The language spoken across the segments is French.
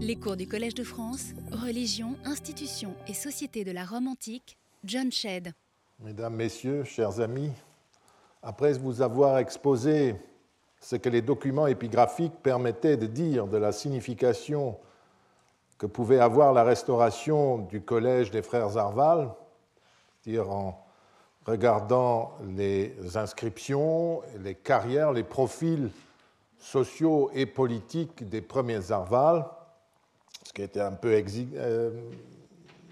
Les cours du Collège de France, Religion, institutions et société de la Rome antique, John Shedd. Mesdames, Messieurs, chers amis, après vous avoir exposé ce que les documents épigraphiques permettaient de dire de la signification que pouvait avoir la restauration du collège des frères Arval, c'est-à-dire en regardant les inscriptions, les carrières, les profils sociaux et politiques des premiers Arval, ce qui était un peu, euh,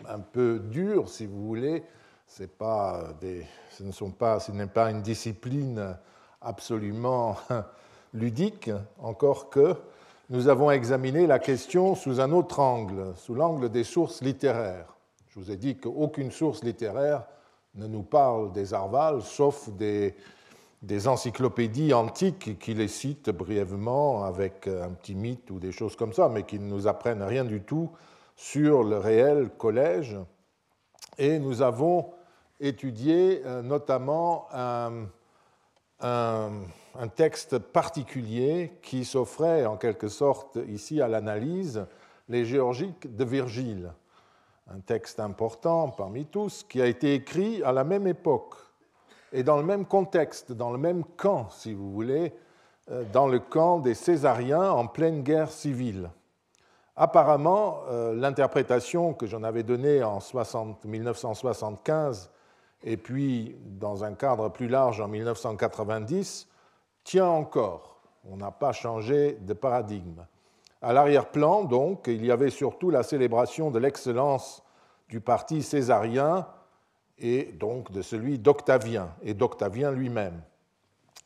un peu dur, si vous voulez. Ce, ne pas, n'est pas une discipline absolument ludique, encore que nous avons examiné la question sous un autre angle, sous l'angle des sources littéraires. Je vous ai dit qu'aucune source littéraire ne nous parle des Arvals, sauf des, des encyclopédies antiques qui les citent brièvement avec un petit mythe ou des choses comme ça, mais qui ne nous apprennent rien du tout sur le réel collège. Et nous avons étudié euh, notamment un, un texte particulier qui s'offrait en quelque sorte ici à l'analyse, les géorgiques de Virgile, un texte important parmi tous qui a été écrit à la même époque et dans le même contexte, dans le même camp, si vous voulez, euh, dans le camp des Césariens en pleine guerre civile. Apparemment, euh, l'interprétation que j'en avais donnée en 1975 et puis dans un cadre plus large en 1990 tient encore. On n'a pas changé de paradigme. À l'arrière-plan, donc, il y avait surtout la célébration de l'excellence du parti césarien et donc de celui d'Octavien et d'Octavien lui-même.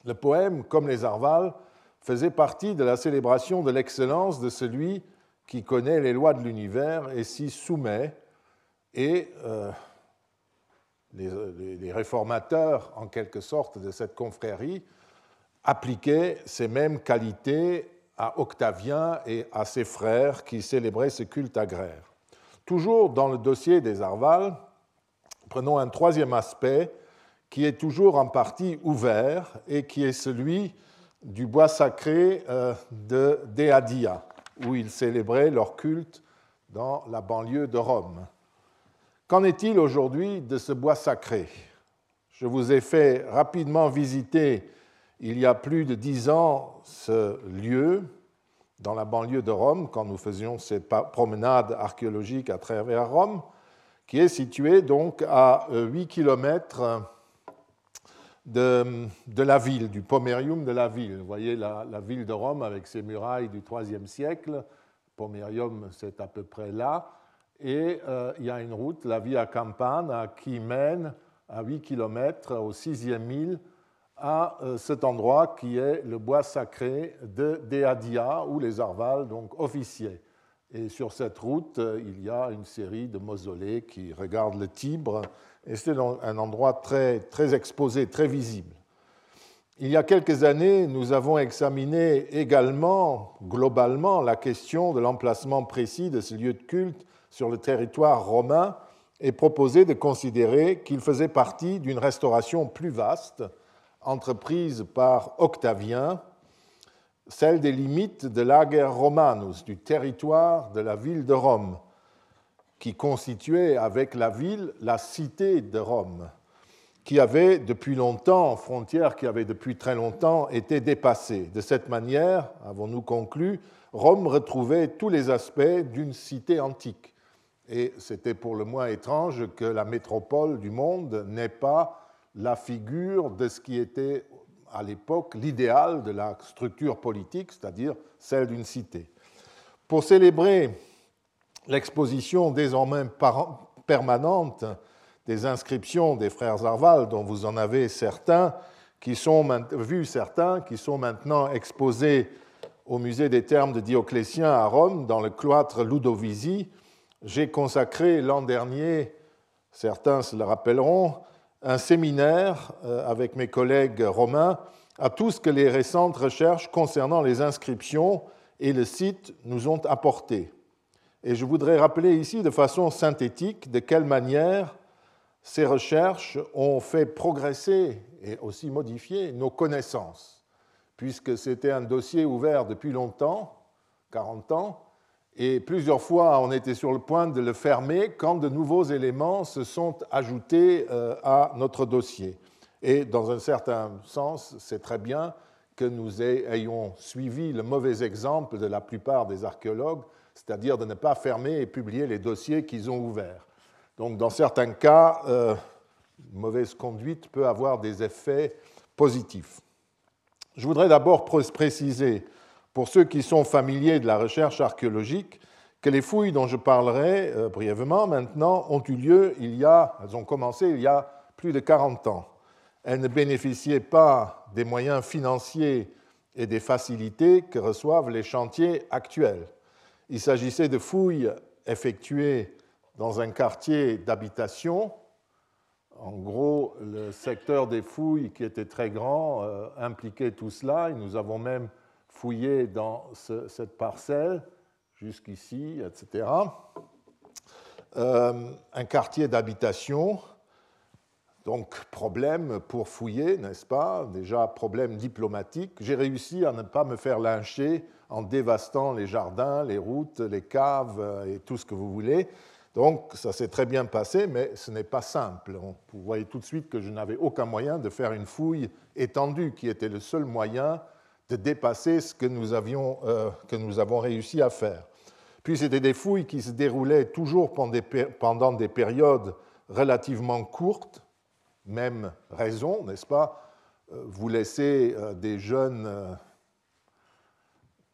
Le poème, comme les Arvales, faisait partie de la célébration de l'excellence de celui qui connaît les lois de l'univers et s'y soumet, et euh, les, réformateurs, en quelque sorte, de cette confrérie appliquaient ces mêmes qualités à Octavien et à ses frères qui célébraient ce culte agraire. Toujours dans le dossier des Arvales, prenons un troisième aspect qui est toujours en partie ouvert et qui est celui du bois sacré euh, de Deadia, où ils célébraient leur culte dans la banlieue de Rome. Qu'en est-il aujourd'hui de ce bois sacré? Je vous ai fait rapidement visiter il y a plus de dix ans ce lieu dans la banlieue de Rome, quand nous faisions ces promenades archéologiques à travers Rome qui est situé donc à 8 euh, km de, de, la ville, du Pomerium de la ville. Vous voyez la, ville de Rome avec ses murailles du IIIe siècle. Pomerium, c'est à peu près là. Et euh, il y a une route, la Via Campana, qui mène à 8 km au sixième mille à euh, cet endroit qui est le bois sacré de Deadia, où les Arvales donc officiaient. Et sur cette route, euh, il y a une série de mausolées qui regardent le Tibre, et c'est un endroit très, exposé, très visible. Il y a quelques années, nous avons examiné également, globalement, la question de l'emplacement précis de ce lieu de culte sur le territoire romain et proposé de considérer qu'il faisait partie d'une restauration plus vaste, entreprise par Octavien, celle des limites de l'Ager Romanus, du territoire de la ville de Rome, qui constituait avec la ville la cité de Rome, qui avait depuis longtemps, frontière qui avait depuis très longtemps été dépassée. De cette manière, avons-nous conclu, Rome retrouvait tous les aspects d'une cité antique. Et c'était pour le moins étrange que la métropole du monde n'ait pas la figure de ce qui était à l'époque l'idéal de la structure politique, c'est-à-dire celle d'une cité. Pour célébrer l'exposition désormais permanente des inscriptions des frères Arval, dont vous en avez certains, qui sont vus certains, qui sont maintenant exposés au musée des termes de Dioclétien à Rome, dans le cloître Ludovisi, j'ai consacré l'an dernier, certains se le rappelleront, un séminaire euh, avec mes collègues romains à tout ce que les récentes recherches concernant les inscriptions et le site nous ont apporté. Et je voudrais rappeler ici de façon synthétique de quelle manière ces recherches ont fait progresser et aussi modifier nos connaissances, puisque c'était un dossier ouvert depuis longtemps, 40 ans, Et plusieurs fois, on était sur le point de le fermer quand de nouveaux éléments se sont ajoutés euh, à notre dossier. Et dans un certain sens, c'est très bien que nous ayons suivi le mauvais exemple de la plupart des archéologues, c'est-à-dire de ne pas fermer et publier les dossiers qu'ils ont ouverts. Donc, dans certains cas, euh, mauvaise conduite peut avoir des effets positifs. Je voudrais d'abord préciser, pour ceux qui sont familiers de la recherche archéologique, que les fouilles dont je parlerai euh, brièvement maintenant ont eu lieu il y a, elles ont commencé il y a plus de 40 ans. Elles ne bénéficiaient pas des moyens financiers et des facilités que reçoivent les chantiers actuels. Il s'agissait de fouilles effectuées dans un quartier d'habitation en gros, le secteur des fouilles, qui était très grand, euh, impliquait tout cela. Et nous avons même fouillé dans cette parcelle, jusqu'ici, etc. Euh, un quartier d'habitation, donc problème pour fouiller, n'est-ce pas? Déjà problème diplomatique. J'ai réussi à ne pas me faire lyncher en dévastant les jardins, les routes, les caves euh, et tout ce que vous voulez. Donc ça s'est très bien passé, mais ce n'est pas simple. Vous voyez tout de suite que je n'avais aucun moyen de faire une fouille étendue, qui était le seul moyen de dépasser ce que nous, avions, euh, que nous avons réussi à faire. Puis c'était des fouilles qui se déroulaient toujours pendant des périodes relativement courtes, même raison, n'est-ce pas euh, Vous laissez euh, des jeunes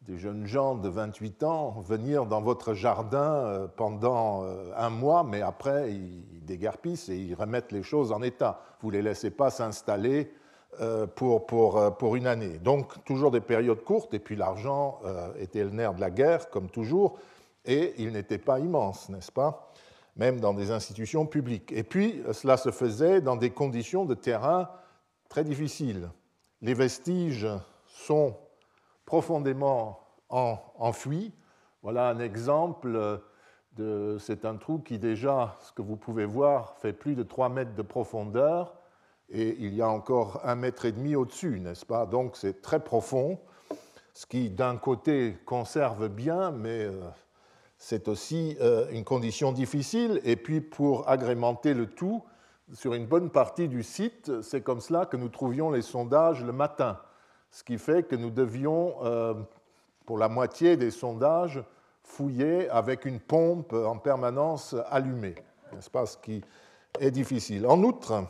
des jeunes gens de 28 ans venir dans votre jardin pendant un mois, mais après, ils dégarpissent et ils remettent les choses en état. Vous ne les laissez pas s'installer pour, pour, pour, une année. Donc, toujours des périodes courtes, et puis l'argent était le nerf de la guerre, comme toujours, et il n'était pas immense, n'est-ce pas Même dans des institutions publiques. Et puis, cela se faisait dans des conditions de terrain très difficiles. Les vestiges sont profondément enfui. Voilà un exemple de. C'est un trou qui, déjà, ce que vous pouvez voir, fait plus de 3 mètres de profondeur et il y a encore un mètre et demi au-dessus, n'est-ce pas? Donc c'est très profond, ce qui d'un côté conserve bien, mais euh, c'est aussi euh, une condition difficile. Et puis pour agrémenter le tout, sur une bonne partie du site, c'est comme cela que nous trouvions les sondages le matin ce qui fait que nous devions, euh, pour la moitié des sondages, fouiller avec une pompe en permanence allumée, n'est-ce pas, ce qui est difficile. En outre,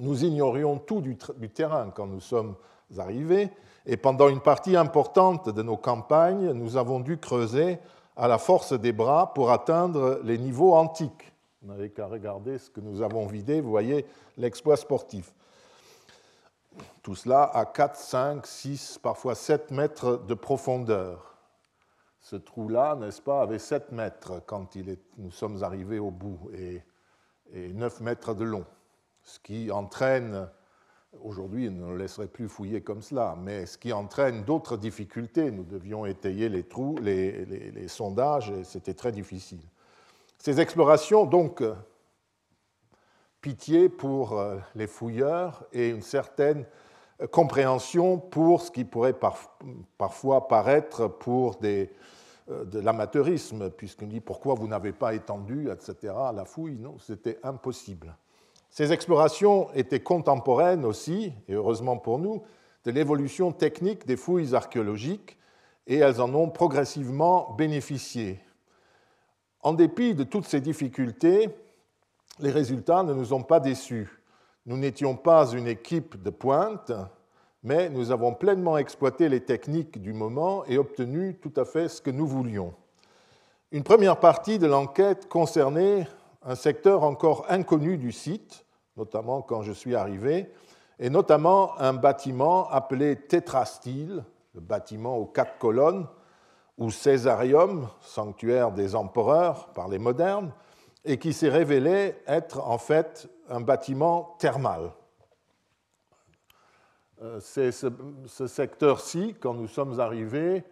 nous ignorions tout du, terrain quand nous sommes arrivés, et pendant une partie importante de nos campagnes, nous avons dû creuser à la force des bras pour atteindre les niveaux antiques. Vous n'avez qu'à regarder ce que nous avons vidé, vous voyez l'exploit sportif. Tout cela à 4, 5, 6, parfois 7 mètres de profondeur. Ce trou-là, n'est-ce pas, avait 7 mètres quand nous sommes arrivés au bout et, et 9 mètres de long. Ce qui entraîne, aujourd'hui, on ne laisserait plus fouiller comme cela, mais ce qui entraîne d'autres difficultés. Nous devions étayer les trous, les, sondages, et c'était très difficile. Ces explorations, donc, pitié pour euh, les fouilleurs et une certaine euh, compréhension pour ce qui pourrait parfois paraître pour euh, de l'amateurisme, puisqu'on dit pourquoi vous n'avez pas étendu, etc., la fouille? Non, c'était impossible. Ces explorations étaient contemporaines aussi, et heureusement pour nous, de l'évolution technique des fouilles archéologiques, et elles en ont progressivement bénéficié. En dépit de toutes ces difficultés, les résultats ne nous ont pas déçus. Nous n'étions pas une équipe de pointe, mais nous avons pleinement exploité les techniques du moment et obtenu tout à fait ce que nous voulions. Une première partie de l'enquête concernait un secteur encore inconnu du site, notamment quand je suis arrivé, et notamment un bâtiment appelé tétrastyle, le bâtiment aux quatre colonnes, ou Césarium, sanctuaire des empereurs par les modernes, et qui s'est révélé être en fait un bâtiment thermal. Euh, ce, secteur-ci, quand nous sommes arrivés,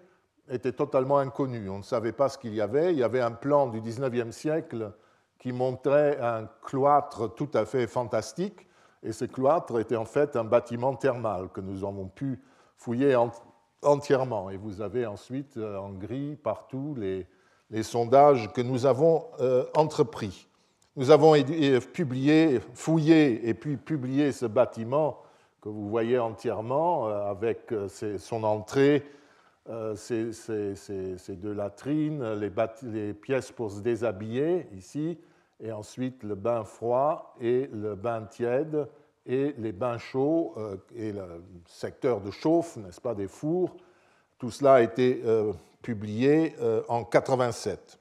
était totalement inconnu. On ne savait pas ce qu'il y avait. Il y avait un plan du 19e siècle qui montrait un cloître tout à fait fantastique, et ce cloître était en fait un bâtiment thermal que nous avons pu fouiller entièrement. Et vous avez ensuite euh, en gris partout les, sondages que nous avons entrepris. Nous avons publié, fouillé et puis publié ce bâtiment que vous voyez entièrement avec son entrée, ces, deux latrines, les pièces pour se déshabiller ici, et ensuite le bain froid et le bain tiède et les bains chauds euh, et le secteur de chauffe, n'est-ce pas, des fours. Tout cela a été euh, publié euh, en 87.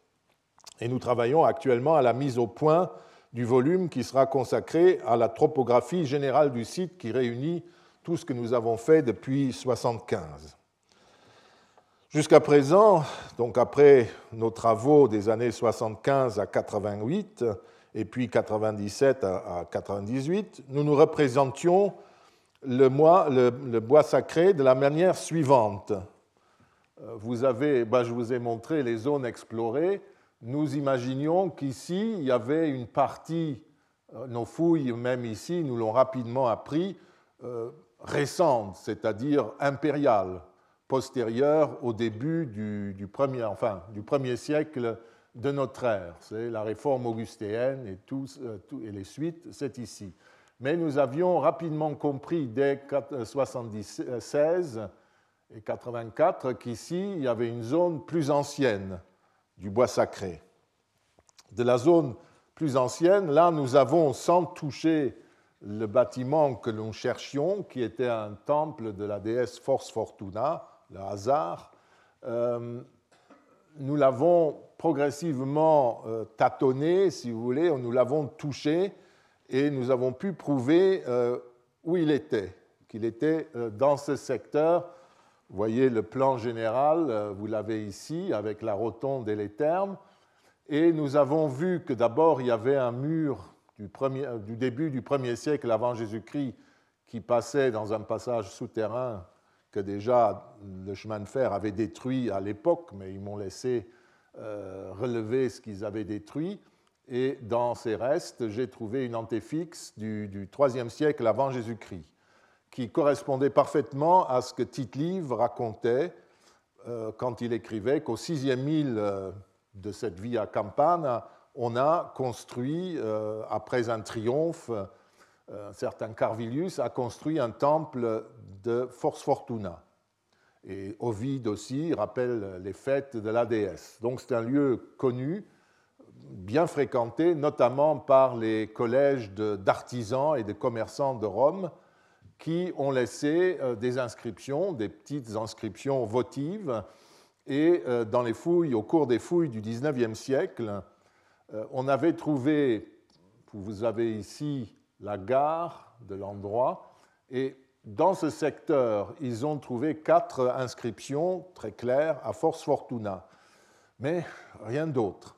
Et nous travaillons actuellement à la mise au point du volume qui sera consacré à la topographie générale du site qui réunit tout ce que nous avons fait depuis 1975. Jusqu'à présent, donc après nos travaux des années 75 à 88 et puis 97 à 98, nous nous représentions le, bois sacré de la manière suivante. Euh, vous avez, ben, je vous ai montré les zones explorées. Nous imaginions qu'ici, il y avait une partie, euh, nos fouilles, même ici, nous l'ont rapidement appris, euh, récente, c'est-à-dire impériale postérieure au début du, premier, enfin, du premier siècle de notre ère. C'est la réforme augustéenne et, euh, et les suites, c'est ici. Mais nous avions rapidement compris dès 1976 et 84 qu'ici, il y avait une zone plus ancienne du bois sacré. De la zone plus ancienne, là, nous avons, sans toucher le bâtiment que nous cherchions, qui était un temple de la déesse Force Fortuna, le hasard, euh, nous l'avons progressivement euh, tâtonné, si vous voulez, nous l'avons touché et nous avons pu prouver euh, où il était, qu'il était dans ce secteur. Vous voyez le plan général, vous l'avez ici avec la rotonde et les termes. Et nous avons vu que d'abord il y avait un mur du, du début du premier siècle avant Jésus-Christ qui passait dans un passage souterrain que déjà le chemin de fer avait détruit à l'époque, mais ils m'ont laissé euh, relever ce qu'ils avaient détruit. Et dans ces restes, j'ai trouvé une antéfixe du, du IIIe siècle avant Jésus-Christ, qui correspondait parfaitement à ce que Tite-Live racontait euh, quand il écrivait qu'au sixième mille euh, de cette vie à Campane, on a construit, après un triomphe, un certain Carvilius a construit un temple de Force Fortuna. Et Ovide aussi rappelle les fêtes de la déesse. Donc c'est un lieu connu, bien fréquenté, notamment par les collèges d'artisans et de commerçants de Rome qui ont laissé euh, des inscriptions, des petites inscriptions votives. Et euh, dans les fouilles, au cours des fouilles du XIXe siècle, euh, on avait trouvé, vous avez ici la gare de l'endroit, et dans ce secteur, ils ont trouvé quatre inscriptions très claires à Force Fortuna, mais rien d'autre.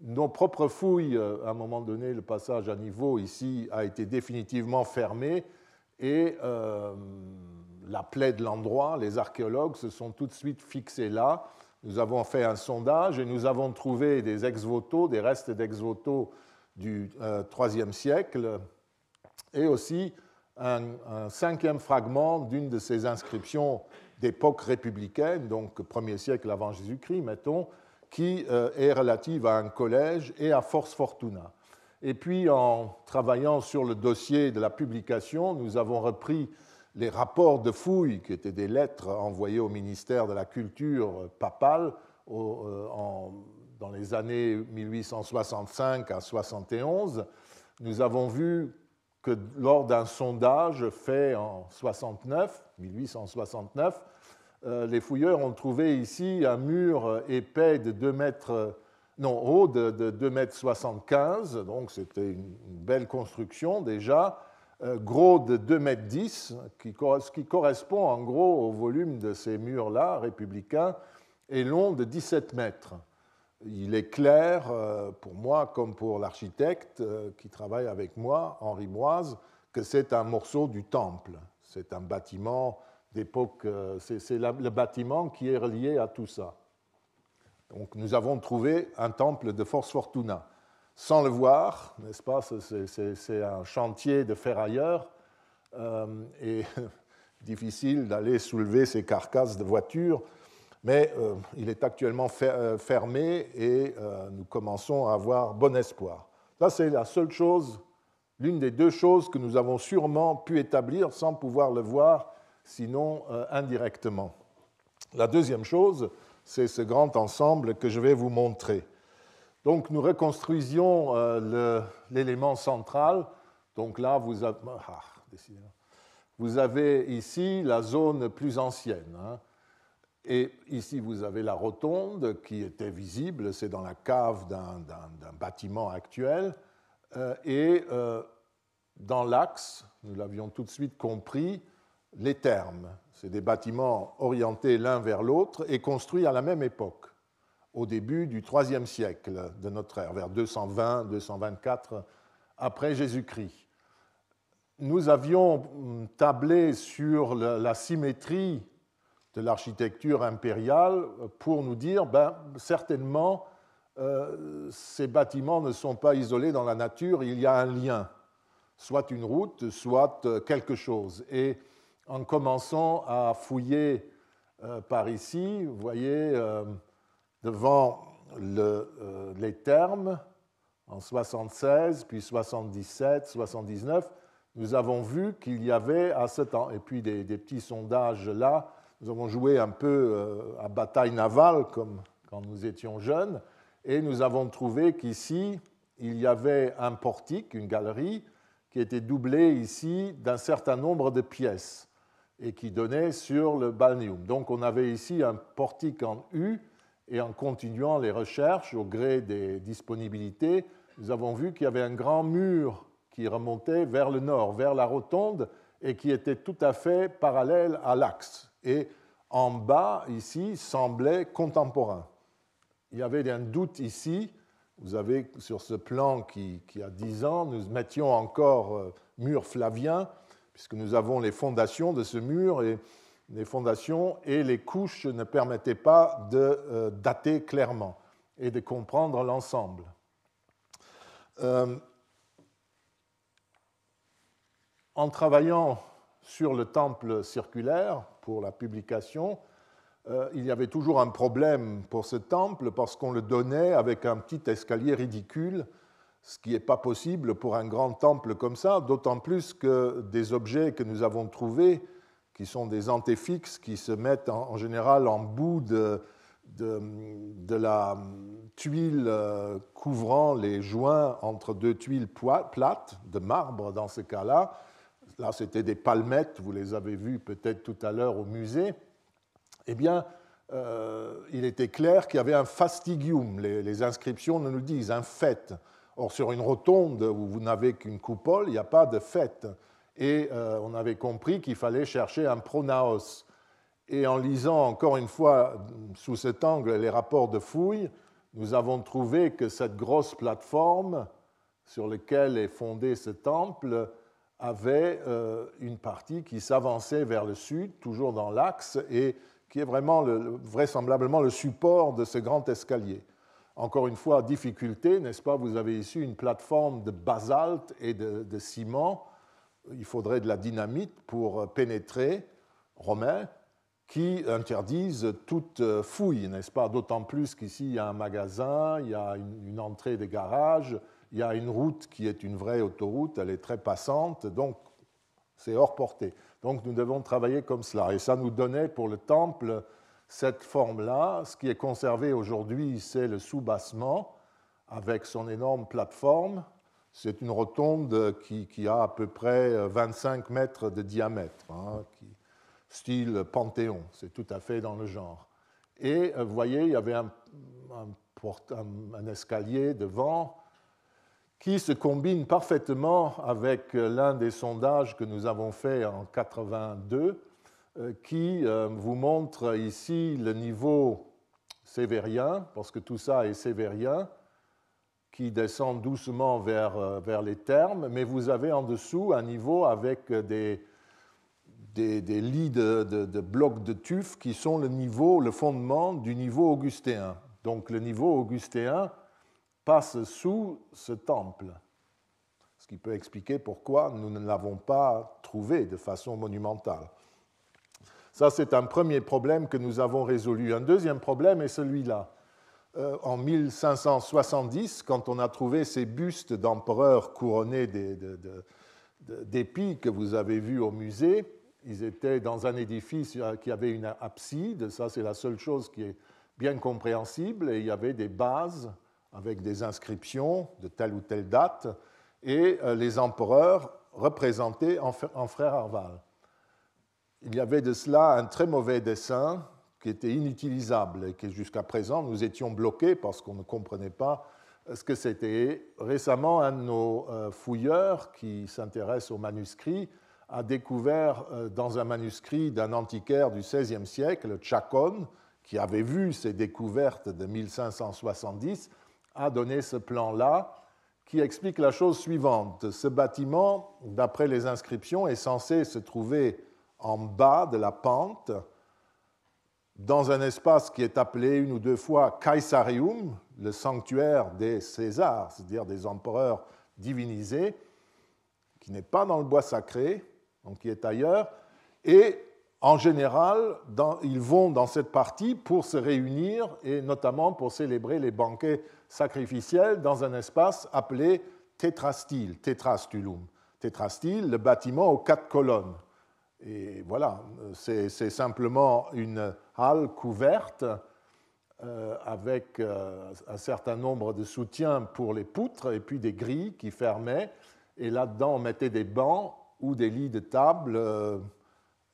Nos propres fouilles, à un moment donné, le passage à niveau ici a été définitivement fermé et euh, la plaie de l'endroit, les archéologues se sont tout de suite fixés là. Nous avons fait un sondage et nous avons trouvé des ex-voto, des restes d'ex-voto du IIIe euh, siècle et aussi un, cinquième fragment d'une de ces inscriptions d'époque républicaine, donc premier siècle avant Jésus-Christ, mettons, qui euh, est relative à un collège et à Force Fortuna. Et puis, en travaillant sur le dossier de la publication, nous avons repris les rapports de fouilles, qui étaient des lettres envoyées au ministère de la Culture papale euh, dans les années 1865 à 71. Nous avons vu que lors d'un sondage fait en 69, 1869, euh, les fouilleurs ont trouvé ici un mur épais de 2 mètres, non, haut de, 2 mètres 75, donc c'était une, belle construction déjà, euh, gros de 2 mètres 10, qui, qui correspond en gros au volume de ces murs-là, républicains, et long de 17 mètres il est clair euh, pour moi comme pour l'architecte euh, qui travaille avec moi, Henri Moise, que c'est un morceau du temple. C'est un bâtiment d'époque, euh, c'est le bâtiment qui est relié à tout ça. Donc nous avons trouvé un temple de Force Fortuna. Sans le voir, n'est-ce pas, c'est un chantier de ferrailleurs et difficile d'aller soulever ces carcasses de voitures mais il est actuellement fermé et nous commençons à avoir bon espoir. Ça, c'est la seule chose, l'une des deux choses que nous avons sûrement pu établir sans pouvoir le voir, sinon indirectement. La deuxième chose, c'est ce grand ensemble que je vais vous montrer. Donc nous reconstruisions euh, l'élément central. Donc là, vous avez, ah, vous avez, ici la zone plus ancienne. Hein. Et ici, vous avez la rotonde qui était visible, c'est dans la cave d'un bâtiment actuel. Euh, et euh, dans l'axe, nous l'avions tout de suite compris, les thermes. C'est des bâtiments orientés l'un vers l'autre et construits à la même époque, au début du IIIe siècle de notre ère, vers 220-224 après Jésus-Christ. Nous avions tablé sur la symétrie de l'architecture impériale pour nous dire, ben, certainement, euh, ces bâtiments ne sont pas isolés dans la nature, il y a un lien, soit une route, soit quelque chose. Et en commençant à fouiller euh, par ici, vous voyez, euh, devant euh, les termes, en 76, puis 77, 79, nous avons vu qu'il y avait à ce temps, et puis des, petits sondages là, nous avons joué un peu à bataille navale comme quand nous étions jeunes, et nous avons trouvé qu'ici, il y avait un portique, une galerie, qui était doublé ici d'un certain nombre de pièces et qui donnait sur le balnéum. Donc on avait ici un portique en U, et en continuant les recherches au gré des disponibilités, nous avons vu qu'il y avait un grand mur qui remontait vers le nord, vers la rotonde, et qui était tout à fait parallèle à l'axe. Et en bas, ici, semblait contemporain. Il y avait un doute ici. Vous avez sur ce plan qui, qui a 10 ans, nous mettions encore euh, mur flavien, puisque nous avons les fondations de ce mur et les fondations et les couches ne permettaient pas de euh, dater clairement et de comprendre l'ensemble. Euh, en travaillant sur le temple circulaire pour la publication, euh, il y avait toujours un problème pour ce temple parce qu'on le donnait avec un petit escalier ridicule ce qui n'est pas possible pour un grand temple comme ça, d'autant plus que des objets que nous avons trouvés, qui sont des antéfixes qui se mettent en, général en bout de, de, la tuile euh, couvrant les joints entre deux tuiles plates de marbre dans ce cas-là. Là, c'était des palmettes, vous les avez vues peut-être tout à l'heure au musée. Eh bien, euh, il était clair qu'il y avait un fastigium, les, les inscriptions nous disent, un fait Or, sur une rotonde où vous n'avez qu'une coupole, il n'y a pas de fête. Et euh, on avait compris qu'il fallait chercher un pronaos. Et en lisant encore une fois sous cet angle les rapports de fouilles, nous avons trouvé que cette grosse plateforme sur laquelle est fondé ce temple avait euh, une partie qui s'avançait vers le sud, toujours dans l'axe, et qui est vraiment vraisemblablement le support de ce grand escalier. Encore une fois, difficulté, n'est-ce pas? Vous avez ici une plateforme de basalte et de, ciment. Il faudrait de la dynamite pour pénétrer, romain, qui interdisent toute fouille, n'est-ce pas? D'autant plus qu'ici, il y a un magasin, il y a une, entrée de garage, il y a une route qui est une vraie autoroute, elle est très passante, donc c'est hors portée. Donc nous devons travailler comme cela. Et ça nous donnait pour le temple cette forme-là. Ce qui est conservé aujourd'hui, c'est le soubassement avec son énorme plateforme. C'est une rotonde qui, a à peu près 25 mètres de diamètre, hein, style Panthéon, c'est tout à fait dans le genre. Et euh, vous voyez, il y avait un escalier devant qui se combine parfaitement avec l'un des sondages que nous avons fait en 82 euh, qui euh, vous montre ici le niveau sévérien, parce que tout ça est sévérien, qui descend doucement vers, euh, vers les termes, mais vous avez en dessous un niveau avec des, des, lits de, de, blocs de tuf qui sont le niveau, le fondement du niveau augustéen. Donc le niveau augustéen passe sous ce temple, ce qui peut expliquer pourquoi nous ne l'avons pas trouvé de façon monumentale. Ça, c'est un premier problème que nous avons résolu. Un deuxième problème est celui-là. Euh, en 1570, quand on a trouvé ces bustes d'empereurs couronnés d'épis que vous avez vus au musée, ils étaient dans un édifice qui avait une abside, ça c'est la seule chose qui est bien compréhensible, et il y avait des bases avec des inscriptions de telle ou telle date, et euh, les empereurs représentés en frères Arval. Il y avait de cela un très mauvais dessin qui était inutilisable et que jusqu'à présent nous étions bloqués parce qu'on ne comprenait pas ce que c'était. Récemment, un de nos euh, fouilleurs qui s'intéresse aux manuscrits a découvert euh, dans un manuscrit d'un antiquaire du XVIe siècle, Chacon, qui avait vu ces découvertes de 1570, a donné ce plan-là qui explique la chose suivante. Ce bâtiment, d'après les inscriptions, est censé se trouver en bas de la pente dans un espace qui est appelé une ou deux fois Caesarium, le sanctuaire des Césars, c'est-à-dire des empereurs divinisés, qui n'est pas dans le bois sacré, donc qui est ailleurs, et en général, ils vont dans cette partie pour se réunir et notamment pour célébrer les banquets sacrificiels dans un espace appelé tétrastyle, tétrastulum. Tétrastyle, le bâtiment aux quatre colonnes. Et voilà, c'est simplement une halle couverte euh, avec euh, un certain nombre de soutiens pour les poutres et puis des grilles qui fermaient. Et là-dedans, on mettait des bancs ou des lits de table euh,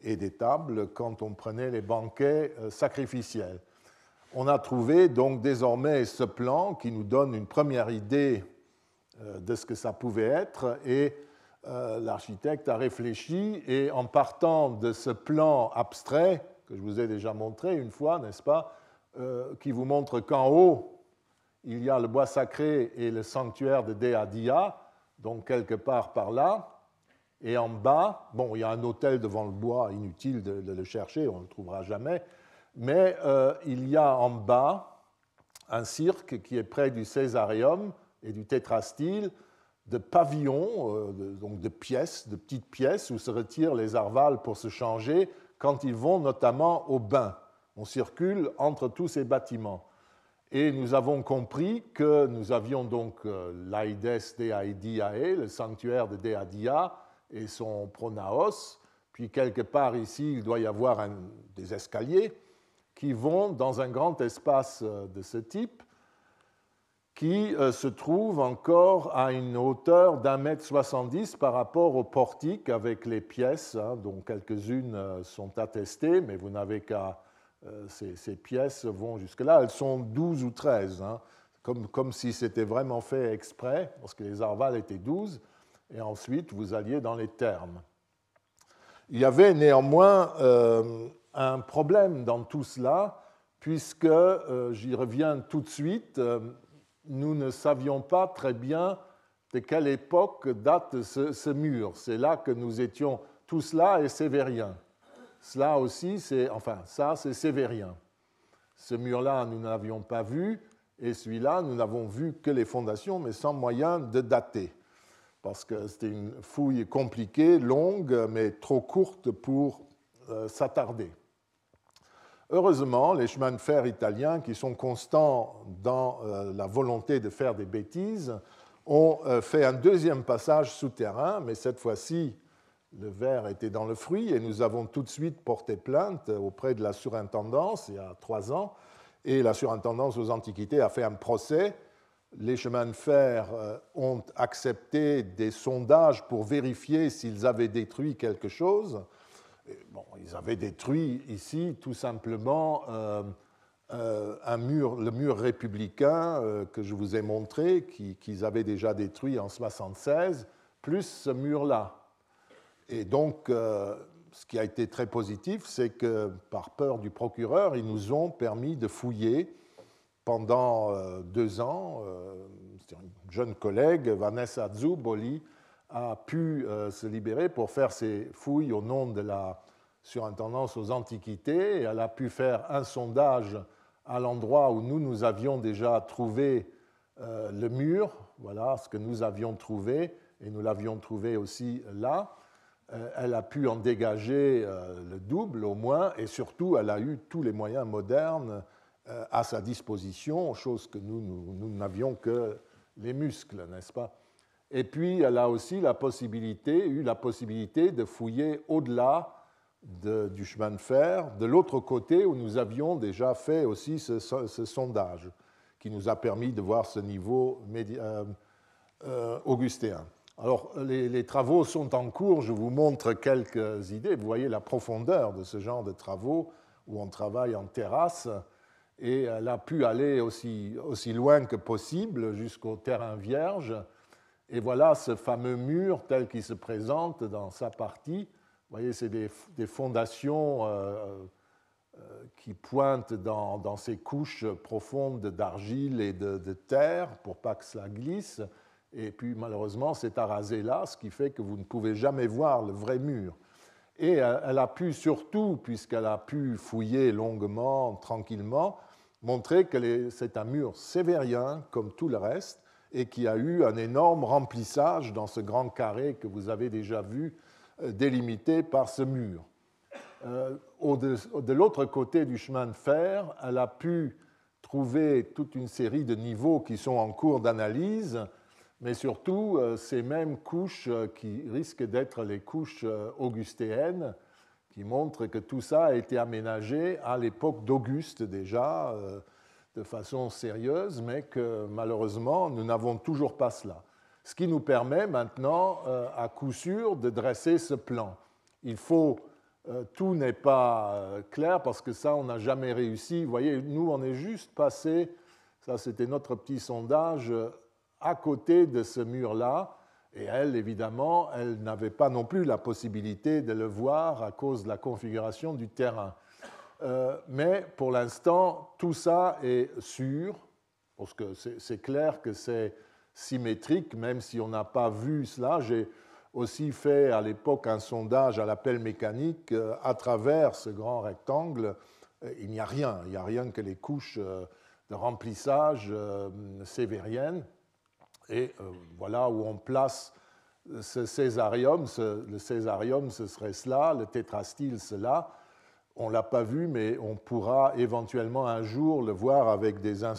et des tables quand on prenait les banquets sacrificiels. On a trouvé donc désormais ce plan qui nous donne une première idée de ce que ça pouvait être et euh, l'architecte a réfléchi et en partant de ce plan abstrait que je vous ai déjà montré une fois, n'est-ce pas, euh, qui vous montre qu'en haut, il y a le bois sacré et le sanctuaire de Dea donc quelque part par là, et en bas, bon, il y a un hôtel devant le bois, inutile de, le chercher, on ne le trouvera jamais, mais euh, il y a en bas un cirque qui est près du Césarium et du tétrastyle, de pavillons, euh, donc de pièces, de petites pièces où se retirent les arvales pour se changer quand ils vont notamment au bain. On circule entre tous ces bâtiments. Et nous avons compris que nous avions donc euh, l'Aides Deidiae, le sanctuaire de Dea et son pronaos. Puis quelque part ici, il doit y avoir des escaliers qui vont dans un grand espace euh, de ce type qui euh, se trouve encore à une hauteur d'un mètre soixante-dix par rapport au portique avec les pièces, hein, dont quelques-unes euh, sont attestées, mais vous n'avez qu'à... Ces, pièces vont jusque-là. Elles sont 12 ou 13, hein, comme, comme, si c'était vraiment fait exprès, parce que les arvales étaient 12, et ensuite vous alliez dans les termes. Il y avait néanmoins un problème dans tout cela, puisque, j'y reviens tout de suite, nous ne savions pas très bien de quelle époque date ce, mur. C'est là que nous étions. Tout cela est sévérien. Cela aussi, c'est. Enfin, ça, c'est sévérien. Ce mur-là, nous n'avions pas vu, et celui-là, nous n'avons vu que les fondations, mais sans moyen de dater. Parce que c'était une fouille compliquée, longue, mais trop courte pour euh, s'attarder. Heureusement, les chemins de fer italiens, qui sont constants dans euh, la volonté de faire des bêtises, ont euh, fait un deuxième passage souterrain, mais cette fois-ci, le verre était dans le fruit et nous avons tout de suite porté plainte auprès de la surintendance il y a trois ans. Et la surintendance aux Antiquités a fait un procès. Les chemins de fer euh, ont accepté des sondages pour vérifier s'ils avaient détruit quelque chose bon, ils avaient détruit ici tout simplement euh, euh, un mur, le mur républicain que je vous ai montré, qu'ils avaient déjà détruit en 1976, plus ce mur-là. Et donc, ce qui a été très positif, c'est que par peur du procureur, ils nous ont permis de fouiller pendant deux ans. une jeune collègue, Vanessa Zuboli, a pu euh, se libérer pour faire ses fouilles au nom de la surintendance aux antiquités. Elle a pu faire un sondage à l'endroit où nous, nous avions déjà trouvé euh, le mur, voilà ce que nous avions trouvé, et nous l'avions trouvé aussi là. elle a pu en dégager le double au moins, et surtout, elle a eu tous les moyens modernes à sa disposition, chose que nous, nous n'avions que les muscles, n'est-ce pas? Et puis, elle a aussi la possibilité, eu la possibilité de fouiller au-delà du chemin de fer, de l'autre côté où nous avions déjà fait aussi ce, sondage qui nous a permis de voir ce niveau euh, euh, augustéen. Alors, les, travaux sont en cours, je vous montre quelques idées. Vous voyez la profondeur de ce genre de travaux où on travaille en terrasse, et elle a pu aller aussi, aussi loin que possible jusqu'au terrain vierge. Et voilà ce fameux mur tel qu'il se présente dans sa partie vous voyez, c'est des, fondations euh, euh, qui pointent dans, ces couches profondes d'argile et de, terre pour pas que cela glisse. Et puis malheureusement, c'est arasé là, ce qui fait que vous ne pouvez jamais voir le vrai mur. Et elle a pu surtout, puisqu'elle a pu fouiller longuement, tranquillement, montrer que c'est un mur sévérien comme tout le reste et qui a eu un énorme remplissage dans ce grand carré que vous avez déjà vu délimité par ce mur. Euh, de l'autre côté du chemin de fer, elle a pu trouver toute une série de niveaux qui sont en cours d'analyse, mais surtout euh, ces mêmes couches euh, qui risquent d'être les couches augustéennes, qui montrent que tout ça a été aménagé à l'époque d'Auguste déjà, de façon sérieuse, mais que malheureusement, nous n'avons toujours pas cela ce qui nous permet maintenant, euh, à coup sûr, de dresser ce plan. Il faut, euh, tout n'est pas euh, clair parce que ça, on n'a jamais réussi. Vous voyez, nous, on est juste passé, ça c'était notre petit sondage, à côté de ce mur-là. Et elle, évidemment, elle n'avait pas non plus la possibilité de le voir à cause de la configuration du terrain. mais pour l'instant, tout ça est sûr, parce que c'est clair que c'est symétrique, même si on n'a pas vu cela. J'ai aussi fait à l'époque un sondage à l'appel mécanique euh, à travers ce grand rectangle. Euh, il n'y a rien, il n'y a rien que les couches euh, de remplissage sévériennes. Et voilà où on place ce césarium. Le césarium, ce serait cela, le tétrastyle, cela. On ne l'a pas vu, mais on pourra éventuellement un jour le voir avec des, un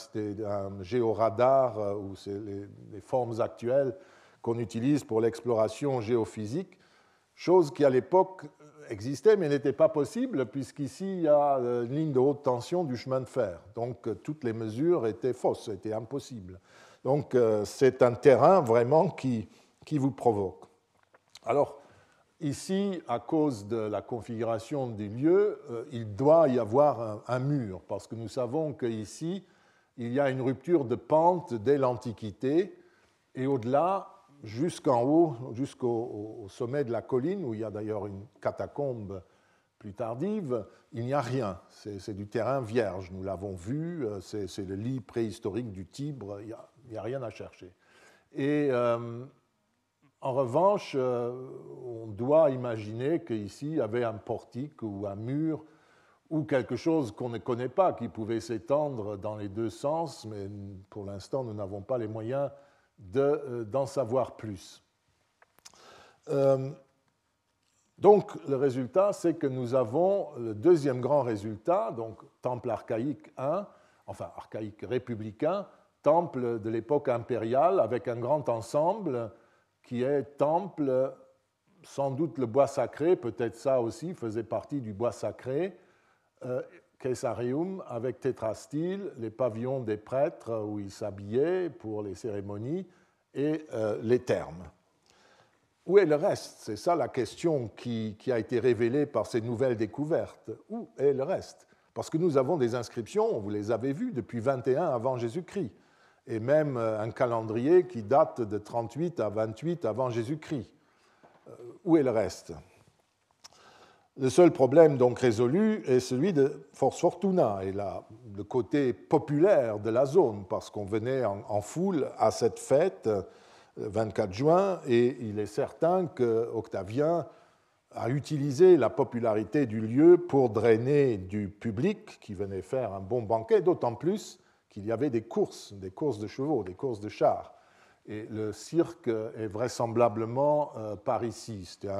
géoradar euh, ou les, les, formes actuelles qu'on utilise pour l'exploration géophysique, chose qui à l'époque existait mais n'était pas possible puisqu'ici il y a euh, une ligne de haute tension du chemin de fer. Donc euh, toutes les mesures étaient fausses, c'était impossible. Donc c'est un terrain vraiment qui, qui vous provoque. Alors, Ici, à cause de la configuration du lieu, euh, il doit y avoir un, mur, parce que nous savons qu'ici, il y a une rupture de pente dès l'Antiquité, et au-delà, jusqu'en haut, jusqu'au sommet de la colline, où il y a d'ailleurs une catacombe plus tardive, il n'y a rien. C'est du terrain vierge, nous l'avons vu, euh, c'est le lit préhistorique du Tibre, rien à chercher. Et euh, en revanche, euh, on doit imaginer qu'ici, il y avait un portique ou un mur ou quelque chose qu'on ne connaît pas, qui pouvait s'étendre dans les deux sens, mais pour l'instant, nous n'avons pas les moyens euh, d'en savoir plus. Donc, le résultat, c'est que nous avons le deuxième grand résultat, donc temple archaïque 1, enfin archaïque républicain, temple de l'époque impériale avec un grand ensemble qui est temple, sans doute le bois sacré, peut-être ça aussi faisait partie du bois sacré, euh, Caesarium avec tétrastyle, les pavillons des prêtres où ils s'habillaient pour les cérémonies et euh, les thermes. Où est le reste? C'est ça la question qui, qui, a été révélée par ces nouvelles découvertes. Où est le reste? Parce que nous avons des inscriptions, vous les avez vues, depuis 21 avant Jésus-Christ et même euh, un calendrier qui date de 38 à 28 avant Jésus-Christ. Euh, où est le reste? Le seul problème donc résolu est celui de Force Fortuna et le côté populaire de la zone, parce qu'on venait en, foule à cette fête le 24 juin, et il est certain que Octavien a utilisé la popularité du lieu pour drainer du public qui venait faire un bon banquet, d'autant plus qu'il y avait des courses, des courses de chevaux, des courses de chars. Et le cirque est vraisemblablement euh, par ici. C'était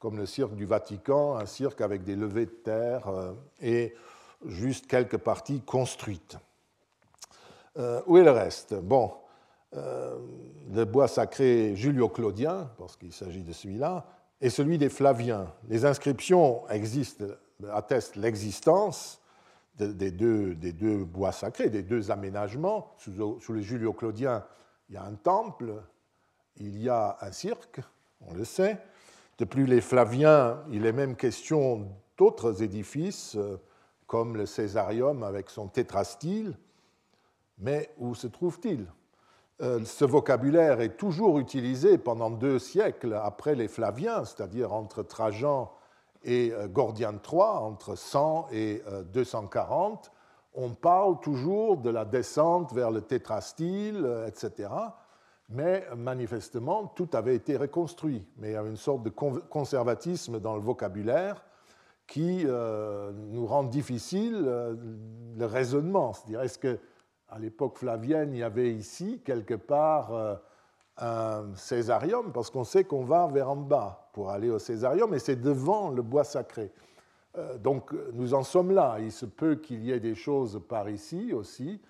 comme le cirque du Vatican, un cirque avec des levées de terre et juste quelques parties construites. où est le reste? Bon, le bois sacré julio-claudien, parce qu'il s'agit de celui-là, et celui des Flaviens. Les inscriptions attestent l'existence des deux, des deux, bois sacrés, des deux aménagements. Sous, les Julio-Claudiens, il y a un temple, il y a un cirque, on le sait. Depuis les Flaviens, il est même question d'autres édifices, euh, comme le Césarium avec son tétrastyle. Mais où se trouve-t-il? Euh, ce vocabulaire est toujours utilisé pendant deux siècles après les Flaviens, c'est-à-dire entre Trajan et euh, Gordien III, entre 100 et 240. Euh, On parle toujours de la descente vers le tétrastyle, etc. Mais manifestement, tout avait été reconstruit. Mais il y a une sorte de conservatisme dans le vocabulaire qui nous rend difficile le raisonnement. C'est-à-dire, est-ce que à l'époque flavienne, il y avait ici quelque part euh, un césarium, parce qu'on sait qu'on va vers en bas pour aller au césarium, et c'est devant le bois sacré. Euh, donc nous en sommes là. Il se peut qu'il y ait des choses par ici aussi.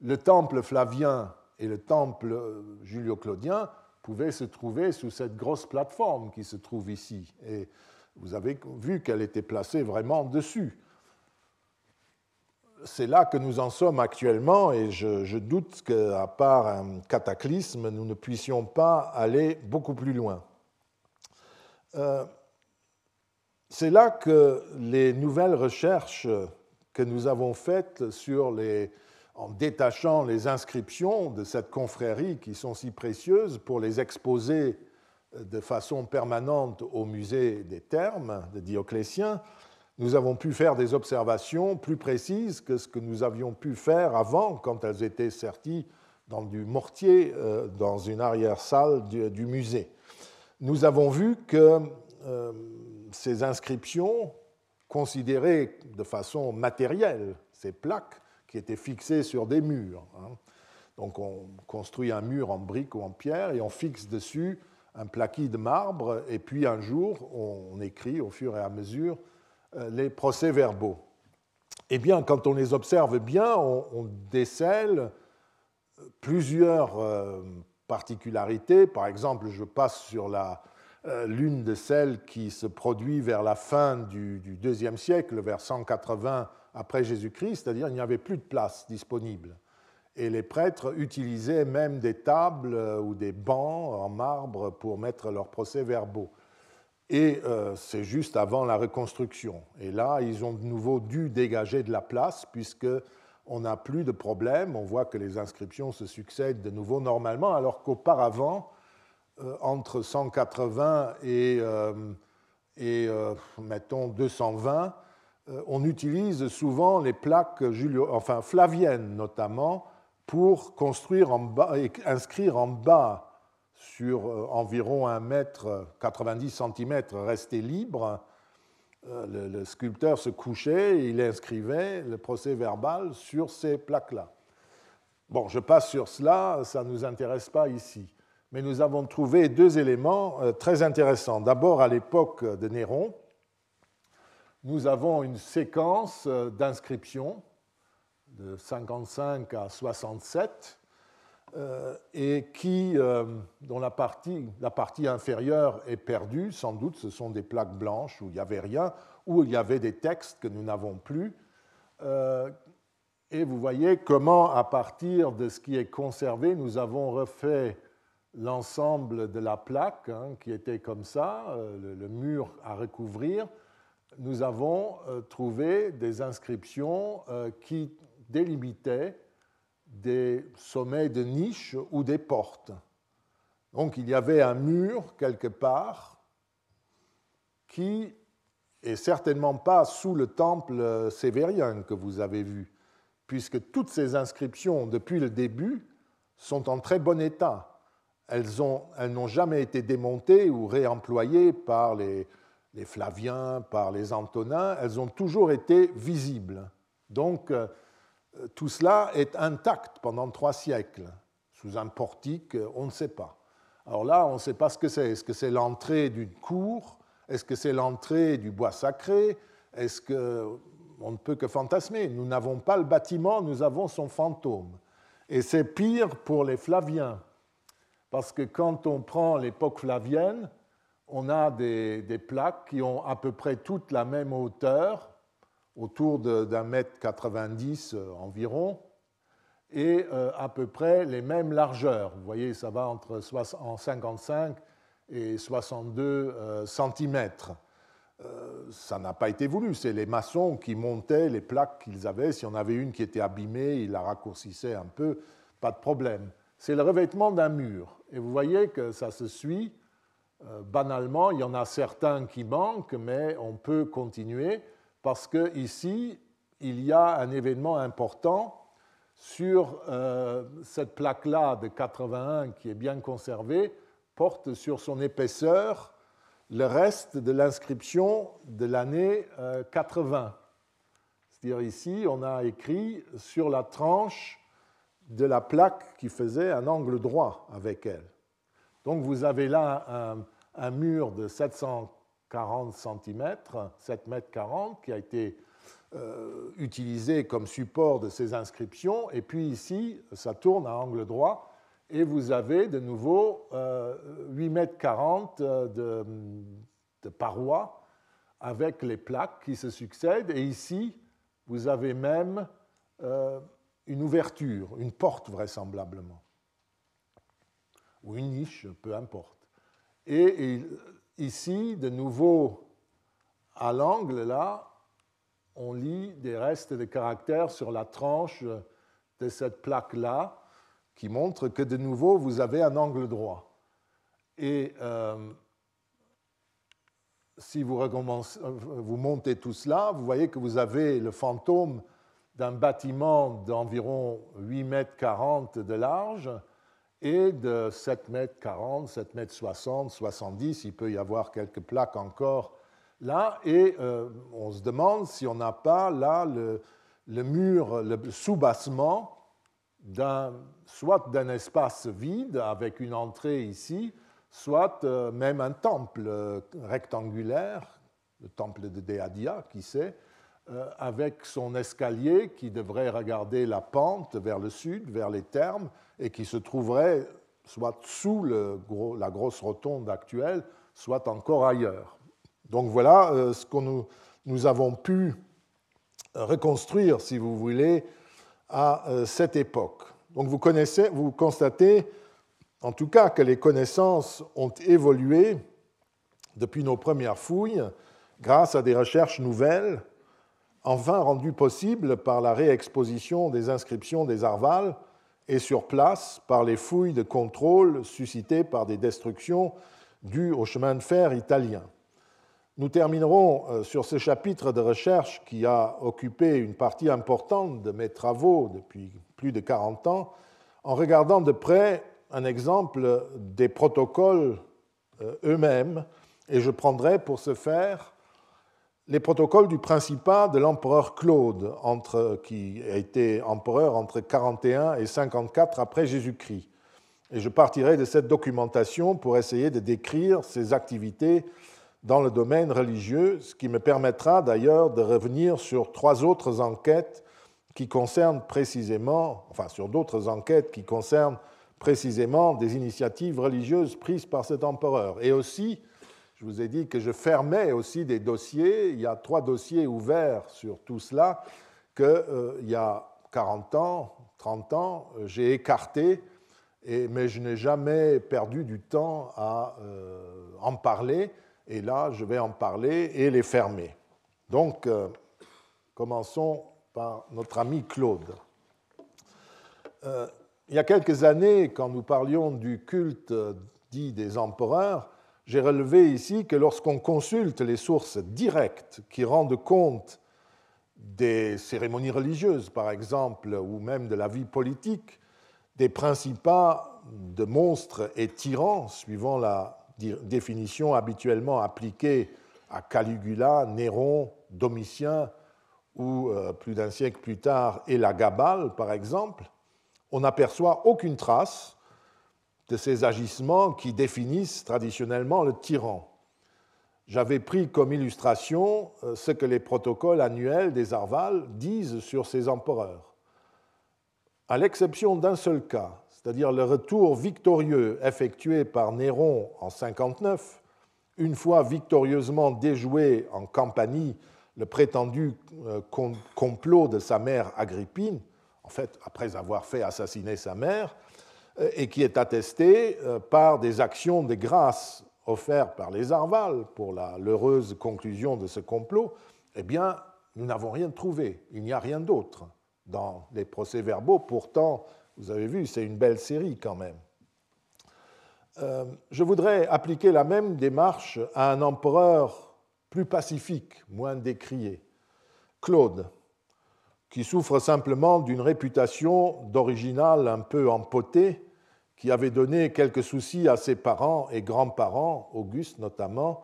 Le temple flavien et le temple euh, julio-claudien pouvaient se trouver sous cette grosse plateforme qui se trouve ici. Et vous avez vu qu'elle était placée vraiment dessus c'est là que nous en sommes actuellement et je, doute qu'à part un cataclysme, nous ne puissions pas aller beaucoup plus loin. Euh, c'est là que les nouvelles recherches que nous avons faites sur les, en détachant les inscriptions de cette confrérie qui sont si précieuses pour les exposer de façon permanente au musée des termes de Dioclétien, nous avons pu faire des observations plus précises que ce que nous avions pu faire avant, quand elles étaient serties dans du mortier euh, dans une arrière-salle du, musée. Nous avons vu que euh, ces inscriptions, considérées de façon matérielle, ces plaques qui étaient fixées sur des murs, hein. donc on construit un mur en briques ou en pierre et on fixe dessus un plaquis de marbre, et puis un jour, on écrit au fur et à mesure les procès-verbaux. Eh bien, quand on les observe bien, on, décèle plusieurs euh, particularités. Par exemple, je passe sur euh, l'une de celles qui se produit vers la fin du, du deuxième siècle, vers 180 après Jésus-Christ, c'est-à-dire il n'y avait plus de place disponible. Et les prêtres utilisaient même des tables ou des bancs en marbre pour mettre leurs procès-verbaux. Et euh, c'est juste avant la reconstruction. Et là, ils ont de nouveau dû dégager de la place puisque on n'a plus de problème. On voit que les inscriptions se succèdent de nouveau normalement, alors qu'auparavant, euh, entre 180 et, euh, et mettons 220, on utilise souvent les plaques Julio, enfin flaviennes notamment pour construire en bas, inscrire en bas sur euh, environ 1 mètre 90 cm resté libre, euh, le, sculpteur se couchait et il inscrivait le procès verbal sur ces plaques-là. Bon, je passe sur cela, ça ne nous intéresse pas ici. Mais nous avons trouvé deux éléments euh, très intéressants. D'abord, à l'époque de Néron, nous avons une séquence d'inscriptions de 55 à 67 euh, et qui, euh, dont la partie, inférieure est perdue. Sans doute, ce sont des plaques blanches où il n'y avait rien, où il y avait des textes que nous n'avons plus. Euh, et vous voyez comment, à partir de ce qui est conservé, nous avons refait l'ensemble de la plaque, hein, qui était comme ça, le, mur à recouvrir. Nous avons trouvé des inscriptions qui délimitaient des sommets de niches ou des portes. Donc il y avait un mur quelque part qui est certainement pas sous le temple sévérien que vous avez vu, puisque toutes ces inscriptions depuis le début sont en très bon état. Elles n'ont jamais été démontées ou réemployées par les, les Flaviens, par les Antonins, elles ont toujours été visibles. Donc euh, euh, tout cela est intact pendant trois siècles. Sous un portique, euh, on ne sait pas. Alors là, on ne sait pas ce que c'est. Est-ce que c'est l'entrée d'une cour? Est-ce que c'est l'entrée du bois sacré? Est-ce que on ne peut que fantasmer Nous n'avons pas le bâtiment, nous avons son fantôme. Et c'est pire pour les Flaviens, parce que quand on prend l'époque flavienne, on a des, plaques qui ont à peu près toutes la même hauteur, autour d'un mètre 90 euh, environ, et euh, à peu près les mêmes largeurs. Vous voyez, ça va entre 55 et 62 euh, cm. Ça n'a pas été voulu, c'est les maçons qui montaient les plaques qu'ils avaient. Si on avait une qui était abîmée, ils la raccourcissaient un peu, pas de problème. C'est le revêtement d'un mur. Et vous voyez que ça se suit. Banalement, il y en a certains qui manquent, mais on peut continuer parce qu'ici, il y a un événement important sur euh, cette plaque-là de 81 qui est bien conservée, porte sur son épaisseur le reste de l'inscription de l'année 80. Euh, C'est-à-dire ici, on a écrit sur la tranche de la plaque qui faisait un angle droit avec elle. Donc vous avez là un, mur de 740 cm, 7 mètres 40, qui a été euh, utilisé comme support de ces inscriptions. Et puis ici, ça tourne à angle droit. Et vous avez de nouveau 8 euh, mètres 40 euh, de, de parois avec les plaques qui se succèdent. Et ici, vous avez même une ouverture, une porte vraisemblablement, ou une niche, peu importe. Et, ici, de nouveau, à l'angle, là, on lit des restes de caractères sur la tranche de cette plaque-là, qui montre que de nouveau, vous avez un angle droit. Et euh, si vous, vous montez tout cela, vous voyez que vous avez le fantôme d'un bâtiment d'environ 8 mètres 40 de large et de 7 mètres 40, 7 mètres 60, 70. Il peut y avoir quelques plaques encore là. Et euh, on se demande si on n'a pas là le, mur, le soubassement soit d'un espace vide avec une entrée ici, soit euh, même un temple euh, rectangulaire, le temple de Deadia, qui sait, avec son escalier qui devrait regarder la pente vers le sud, vers les thermes, et qui se trouverait soit sous la grosse rotonde actuelle, soit encore ailleurs. Donc voilà euh, ce que nous, avons pu reconstruire, si vous voulez, à euh, cette époque. Donc vous, connaissez, vous constatez en tout cas que les connaissances ont évolué depuis nos premières fouilles grâce à des recherches nouvelles enfin rendu possible par la réexposition des inscriptions des Arvales et sur place par les fouilles de contrôle suscitées par des destructions dues au chemin de fer italien. Nous terminerons euh, sur ce chapitre de recherche qui a occupé une partie importante de mes travaux depuis plus de 40 ans en regardant de près un exemple des protocoles euh, eux-mêmes et je prendrai pour ce faire les protocoles du Principat de l'empereur Claude, qui a été empereur entre 41 et 54 après Jésus-Christ. Et je partirai de cette documentation pour essayer de décrire ses activités dans le domaine religieux, ce qui me permettra d'ailleurs de revenir sur trois autres enquêtes qui concernent précisément, enfin sur d'autres enquêtes qui concernent précisément des initiatives religieuses prises par cet empereur, et aussi je vous ai dit que je fermais aussi des dossiers. Il y a trois dossiers ouverts sur tout cela qu'il euh, y a 40 ans, 30 ans, euh, j'ai écarté, mais je n'ai jamais perdu du temps à euh, en parler. Et là, je vais en parler et les fermer. Donc, commençons par notre ami Claude. il y a quelques années, quand nous parlions du culte dit des empereurs, j'ai relevé ici que lorsqu'on consulte les sources directes qui rendent compte des cérémonies religieuses, par exemple, ou même de la vie politique, des principats de monstres et tyrans, suivant la définition habituellement appliquée à Caligula, Néron, Domitien ou euh, plus d'un siècle plus tard Elagabal, par exemple, on n'aperçoit aucune trace de ces agissements qui définissent traditionnellement le tyran. j'avais pris comme illustration euh, ce que les protocoles annuels des Arval disent sur ces empereurs. À l'exception d'un seul cas, c'est-à-dire le retour victorieux effectué par Néron en 59, une fois victorieusement déjoué en Campanie le prétendu euh, complot de sa mère Agrippine, en fait après avoir fait assassiner sa mère, et qui est attesté par des actions de grâce offert par les Arval pour l'heureuse conclusion de ce complot, eh bien, nous n'avons rien trouvé. Il n'y a rien d'autre dans les procès-verbaux. Pourtant, vous avez vu, c'est une belle série quand même. Euh, je voudrais appliquer la même démarche à un empereur plus pacifique, moins décrié, Claude, qui souffre simplement d'une réputation d'original un peu empotée qui avait donné quelques soucis à ses parents et grands-parents, Auguste notamment,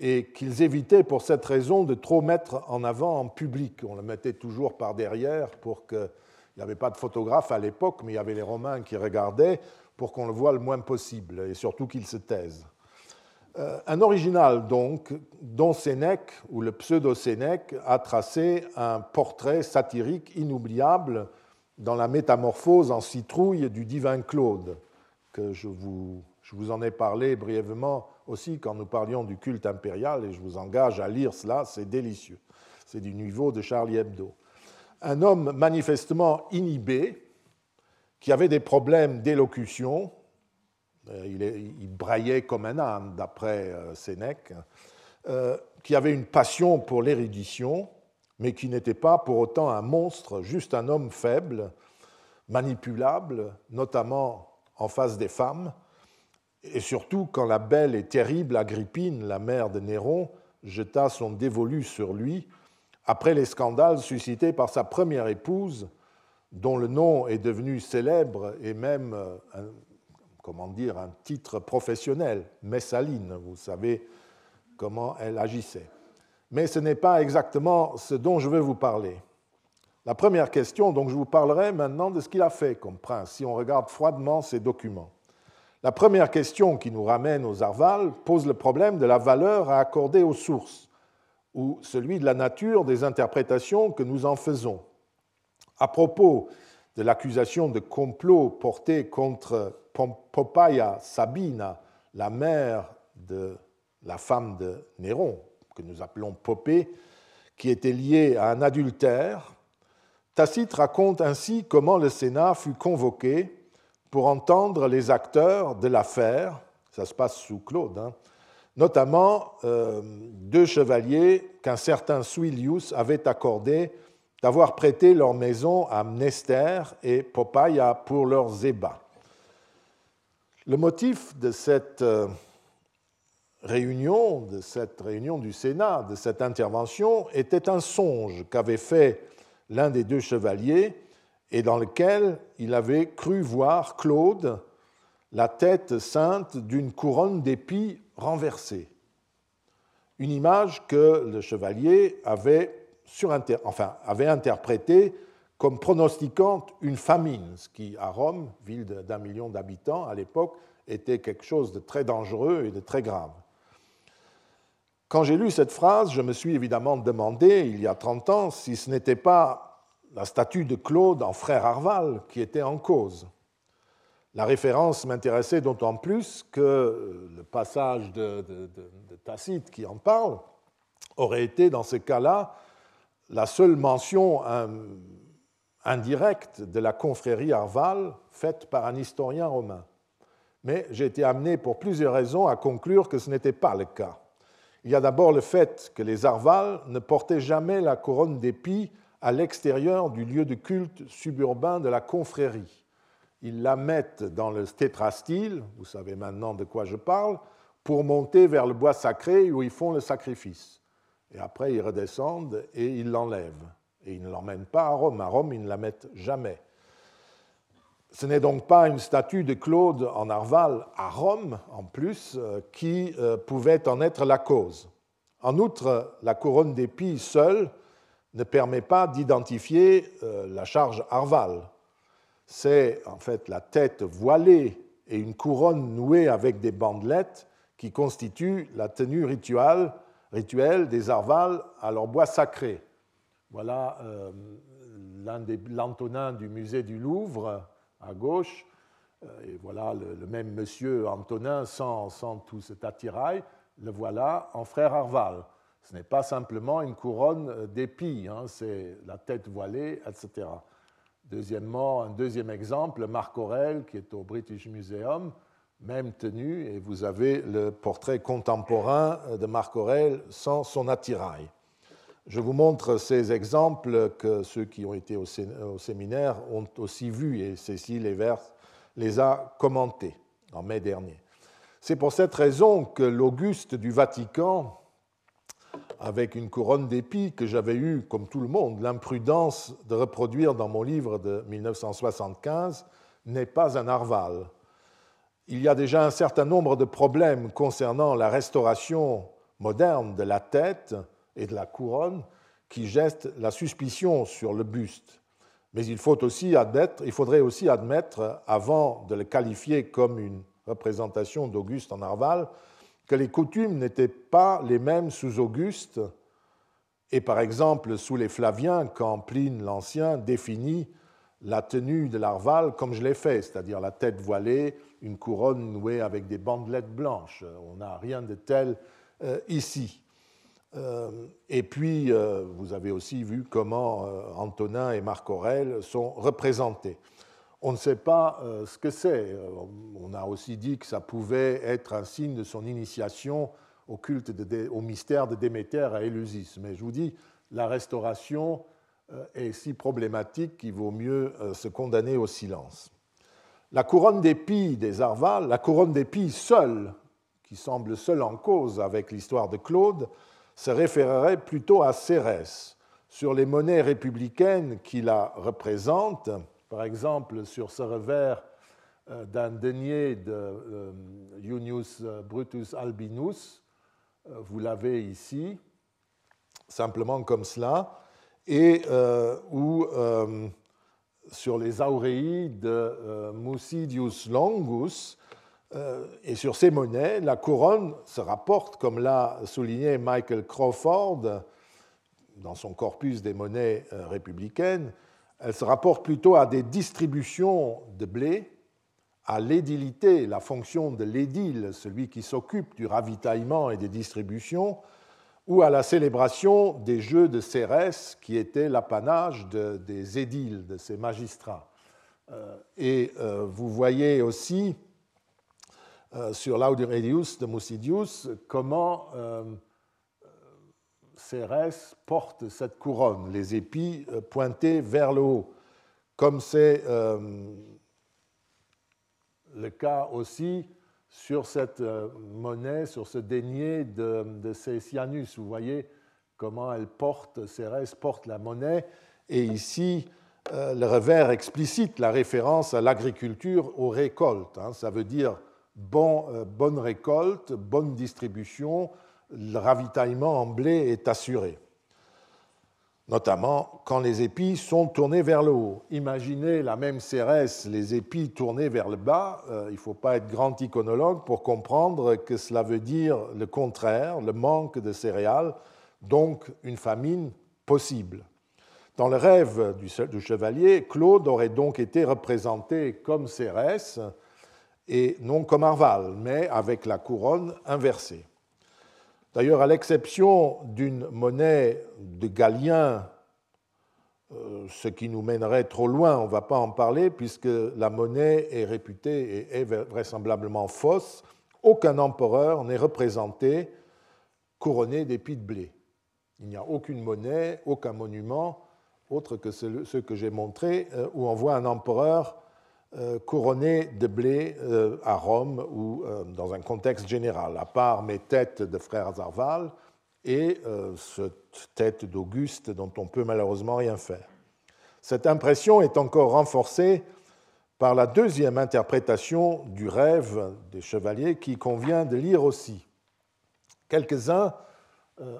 et qu'ils évitaient pour cette raison de trop mettre en avant en public. On le mettait toujours par derrière pour que... Il n'y avait pas de photographe à l'époque, mais il y avait les Romains qui regardaient pour qu'on le voit le moins possible, et surtout qu'il se taise. Euh, un original, donc, dont Sénèque, ou le pseudo-Sénèque, a tracé un portrait satirique inoubliable dans la métamorphose en citrouille du divin Claude, que je vous, je vous en ai parlé brièvement aussi quand nous parlions du culte impérial, et je vous engage à lire cela, c'est délicieux. C'est du niveau de Charlie Hebdo. Un homme manifestement inhibé, qui avait des problèmes d'élocution, euh, il, il, braillait comme un âne, d'après euh, Sénèque, euh, qui avait une passion pour l'érudition, mais qui n'était pas pour autant un monstre, juste un homme faible, manipulable, notamment en face des femmes, et surtout quand la belle et terrible Agrippine, la mère de Néron, jeta son dévolu sur lui, après les scandales suscités par sa première épouse, dont le nom est devenu célèbre et même, comment dire, un titre professionnel, Messaline, vous savez comment elle agissait mais ce n'est pas exactement ce dont je veux vous parler. La première question, donc je vous parlerai maintenant de ce qu'il a fait comme prince, si on regarde froidement ces documents. La première question qui nous ramène aux Arval pose le problème de la valeur à accorder aux sources, ou celui de la nature des interprétations que nous en faisons. À propos de l'accusation de complot portée contre Poppaea Sabina, la mère de la femme de Néron, que nous appelons Popée, qui était lié à un adultère, Tacite raconte ainsi comment le Sénat fut convoqué pour entendre les acteurs de l'affaire, ça se passe sous Claude, hein, notamment euh, deux chevaliers qu'un certain Suilius avait accordé d'avoir prêté leur maison à Mnester et Poppaea pour leurs ébats. Le motif de cette euh, réunion, de cette réunion du Sénat, de cette intervention, était un songe qu'avait fait l'un des deux chevaliers et dans lequel il avait cru voir Claude, la tête sainte d'une couronne d'épis renversée. Une image que le chevalier avait, enfin, avait interprétée comme pronostiquant une famine, ce qui, à Rome, ville d'un million d'habitants à l'époque, était quelque chose de très dangereux et de très grave. Quand j'ai lu cette phrase, je me suis évidemment demandé, il y a 30 ans, si ce n'était pas la statue de Claude en frère Arval qui était en cause. La référence m'intéressait d'autant plus que le passage de, Tacite qui en parle aurait été, dans ce cas-là, la seule mention indirecte de la confrérie Arval faite par un historien romain. Mais j'ai été amené pour plusieurs raisons à conclure que ce n'était pas le cas. Il y a d'abord le fait que les Arval ne portaient jamais la couronne d'épis à l'extérieur du lieu de culte suburbain de la confrérie. Ils la mettent dans le stétrastyle, vous savez maintenant de quoi je parle, pour monter vers le bois sacré où ils font le sacrifice. Et après, ils redescendent et ils l'enlèvent. Et ils ne l'emmènent pas à Rome. À Rome, ils ne la mettent jamais. Ce n'est donc pas une statue de Claude en Arval à Rome, en plus, euh, qui euh, pouvait en être la cause. En outre, la couronne d'épis seule ne permet pas d'identifier euh, la charge Arval. C'est en fait la tête voilée et une couronne nouée avec des bandelettes qui constituent la tenue rituelle, rituelle des Arvales à leur bois sacré. Voilà euh, l'Antonin du musée du Louvre à gauche, euh, et voilà le, même monsieur Antonin sans, tout cet attirail, le voilà en frère Arval. Ce n'est pas simplement une couronne d'épis, hein, c'est la tête voilée, etc. Deuxièmement, un deuxième exemple, Marc Aurel, qui est au British Museum, même tenue, et vous avez le portrait contemporain de Marc Aurel sans son attirail. Je vous montre ces exemples que ceux qui ont été au, séminaire ont aussi vus, et Cécile Evers les a commentés en mai dernier. C'est pour cette raison que l'Auguste du Vatican avec une couronne d'épis que j'avais eu, comme tout le monde, l'imprudence de reproduire dans mon livre de 1975, n'est pas un narval. Il y a déjà un certain nombre de problèmes concernant la restauration moderne de la tête et de la couronne qui gestent la suspicion sur le buste. Mais il, faudrait aussi admettre, avant de le qualifier comme une représentation d'Auguste en narval, que les coutumes n'étaient pas les mêmes sous Auguste et par exemple sous les Flaviens quand Pline l'Ancien définit la tenue de l'arval comme je l'ai fait, c'est-à-dire la tête voilée, une couronne nouée avec des bandelettes blanches. On n'a rien de tel euh, ici. Euh, et puis, euh, vous avez aussi vu comment Antonin et Marc Aurèle sont représentés on ne sait pas euh, ce que c'est. Euh, on a aussi dit que ça pouvait être un signe de son initiation au culte, au mystère de Déméter à Éleusis. Mais je vous dis, la restauration euh, est si problématique qu'il vaut mieux se condamner au silence. La couronne d'épis des Arvales, la couronne d'épis seule, qui semble seule en cause avec l'histoire de Claude, se référerait plutôt à Cérès. Sur les monnaies républicaines qui la représentent, par exemple, sur ce revers euh, d'un denier de euh, Junius Brutus Albinus, euh, vous l'avez ici, simplement comme cela, et ou sur les auréis de Musidius Longus, et sur ces monnaies, la couronne se rapporte, comme l'a souligné Michael Crawford dans son corpus des monnaies républicaines, elle se rapporte plutôt à des distributions de blé, à l'édilité, la fonction de l'édile, celui qui s'occupe du ravitaillement et des distributions, ou à la célébration des jeux de Cérès, qui étaient l'apanage des édiles, de ces magistrats. Euh, et euh, vous voyez aussi euh, sur l'Audurelius de Musidius comment Cérès porte cette couronne, les épis euh, pointés vers le haut, comme c'est euh, le cas aussi sur cette euh, monnaie, sur ce denier de, de Vous voyez comment elle porte, Cérès porte la monnaie, et ici, le revers explicite la référence à l'agriculture, aux récoltes. Hein. Ça veut dire bon, bonne récolte, bonne distribution, le ravitaillement en blé est assuré, notamment quand les épis sont tournés vers le haut. Imaginez la même cérès, les épis tournés vers le bas, euh, il ne faut pas être grand iconologue pour comprendre que cela veut dire le contraire, le manque de céréales, donc une famine possible. Dans le rêve du chevalier, Claude aurait donc été représenté comme Cérès et non comme Arval, mais avec la couronne inversée. D'ailleurs, à l'exception d'une monnaie de Galien, euh, ce qui nous mènerait trop loin, on ne va pas en parler, puisque la monnaie est réputée et est vraisemblablement fausse, aucun empereur n'est représenté couronné d'épis de blé. Il n'y a aucune monnaie, aucun monument, autre que ceux que j'ai montrés, euh, où on voit un empereur couronné de blé euh, à Rome ou euh, dans un contexte général, à part mes têtes de frères Arval et cette tête d'Auguste dont on peut malheureusement rien faire. Cette impression est encore renforcée par la deuxième interprétation du rêve des chevaliers qui convient de lire aussi. Quelques-uns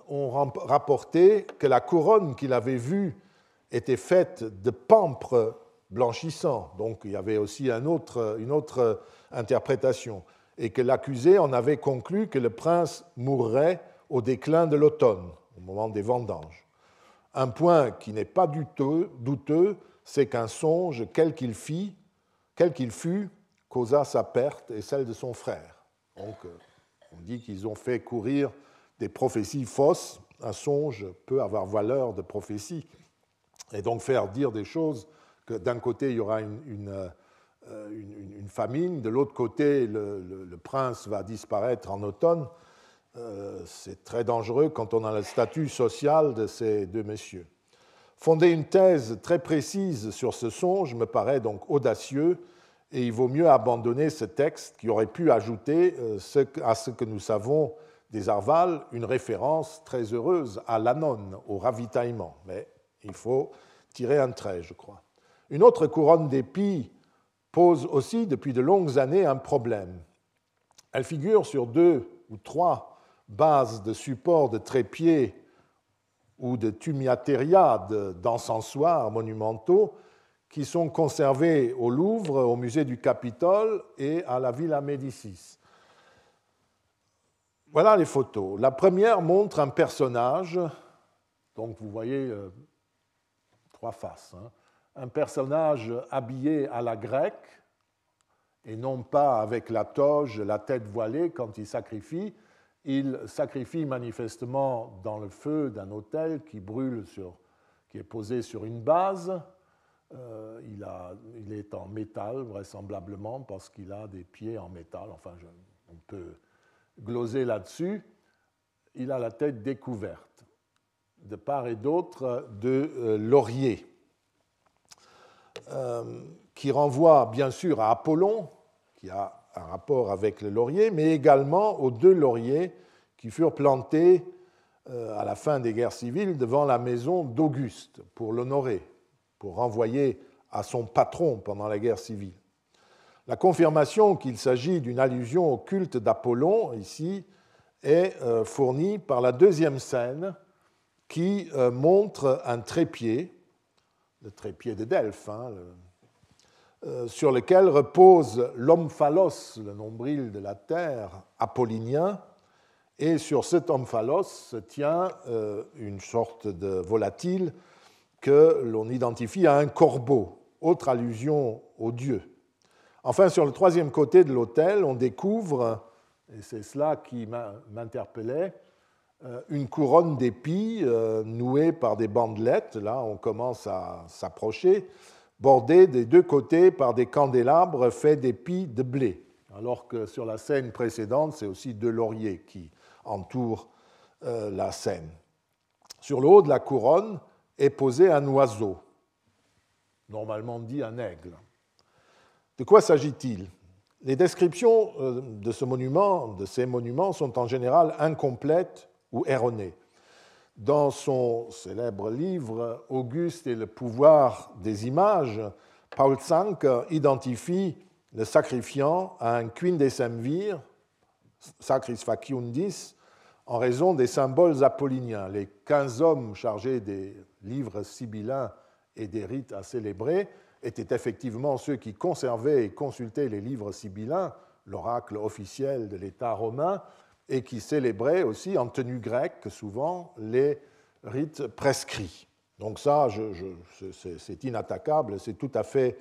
ont rapporté que la couronne qu'il avait vue était faite de pampres blanchissant. Donc il y avait aussi une autre interprétation. et que l'accusé en avait conclu que le prince mourrait au déclin de l'automne, au moment des vendanges. Un point qui n'est pas douteux, douteux c'est qu'un songe, quel qu'il fit, quel qu'il fût, causa sa perte et celle de son frère. Donc, euh, on dit qu'ils ont fait courir des prophéties fausses. Un songe peut avoir valeur de prophétie et donc faire dire des choses que d'un côté il y aura une, euh, famine, de l'autre côté le, prince va disparaître en automne. Euh, c'est très dangereux quand on a le statut social de ces deux messieurs. Fonder une thèse très précise sur ce songe me paraît donc audacieux et il vaut mieux abandonner ce texte qui aurait pu ajouter euh, à ce que nous savons des Arval une référence très heureuse à l'Anon, au ravitaillement. Mais il faut tirer un trait, je crois. Une autre couronne d'épis pose aussi depuis de longues années un problème. Elle figure sur deux ou trois bases de support de trépied ou de tumiateria d'encensoirs monumentaux qui sont conservés au Louvre, au musée du Capitole et à la Villa Médicis. Voilà les photos. La première montre un personnage, donc vous voyez euh, trois faces, hein. Un personnage habillé à la grecque, et non pas avec la toge, la tête voilée quand il sacrifie. Il sacrifie manifestement dans le feu d'un hôtel qui brûle sur, qui est posé sur une base. Euh, il, est en métal, vraisemblablement, parce qu'il a des pieds en métal. Enfin, on peut gloser là-dessus. Il a la tête découverte, de part et d'autre de euh, laurier, qui renvoie bien sûr à Apollon, qui a un rapport avec le laurier, mais également aux deux lauriers qui furent plantés à la fin des guerres civiles devant la maison d'Auguste pour l'honorer pour renvoyer à son patron pendant la guerre civile. La confirmation qu'il s'agit d'une allusion au culte d'Apollon, ici, est euh, fournie par la deuxième scène qui euh, montre un trépied, le trépied de Delphes, hein, euh, sur lequel repose l'omphalos, le nombril de la terre apollinien, et sur cet omphalos se tient une sorte de volatile que l'on identifie à un corbeau, autre allusion au dieu. Enfin, sur le troisième côté de l'autel, on découvre, et c'est cela qui m'interpellait, euh, une couronne d'épis euh, nouée par des bandelettes, là on commence à s'approcher, bordée des deux côtés par des candélabres faits d'épis de blé, alors que sur la scène précédente, c'est aussi deux lauriers qui entourent euh, la scène. Sur le haut de la couronne, est posé un oiseau, normalement dit un aigle. De quoi s'agit-il? Les descriptions euh, de ce monument, de ces monuments, sont en général incomplètes ou erronées. Dans son célèbre livre Auguste et le pouvoir des images, Paul Zanck identifie le sacrifiant à un quindecemvir, sacris faciundis, en raison des symboles apolliniens. Les quinze hommes chargés des livres sibyllins et des rites à célébrer étaient effectivement ceux qui conservaient et consultaient les livres sibyllins, l'oracle officiel de l'État romain, et qui célébraient aussi en tenue grecque souvent les rites prescrits. Donc ça, c'est inattaquable, c'est tout à fait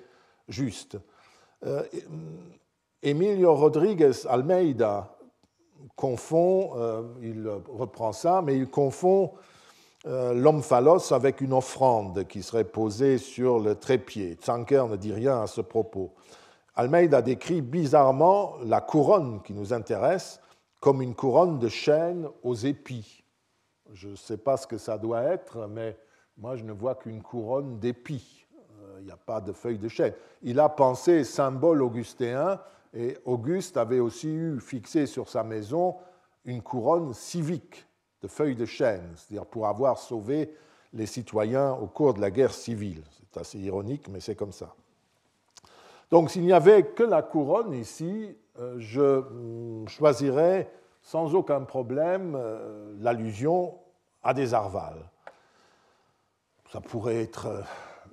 juste. Euh, Emilio Rodriguez Almeida confond, euh, il reprend ça, mais il confond euh, l'homme phallos avec une offrande qui serait posée sur le trépied. Zanker ne dit rien à ce propos. Almeida décrit bizarrement la couronne qui nous intéresse comme une couronne de chêne aux épis. Je ne sais pas ce que ça doit être, mais moi je ne vois qu'une couronne d'épis. Euh, il n'y a pas de feuilles de chêne. Il a pensé symbole augustéen et Auguste avait aussi eu fixé sur sa maison une couronne civique de feuilles de chêne, c'est-à-dire pour avoir sauvé les citoyens au cours de la guerre civile. C'est assez ironique, mais c'est comme ça. Donc s'il n'y avait que la couronne ici, euh, je mm, choisirais sans aucun problème euh, l'allusion à des arvales. Ça pourrait être euh,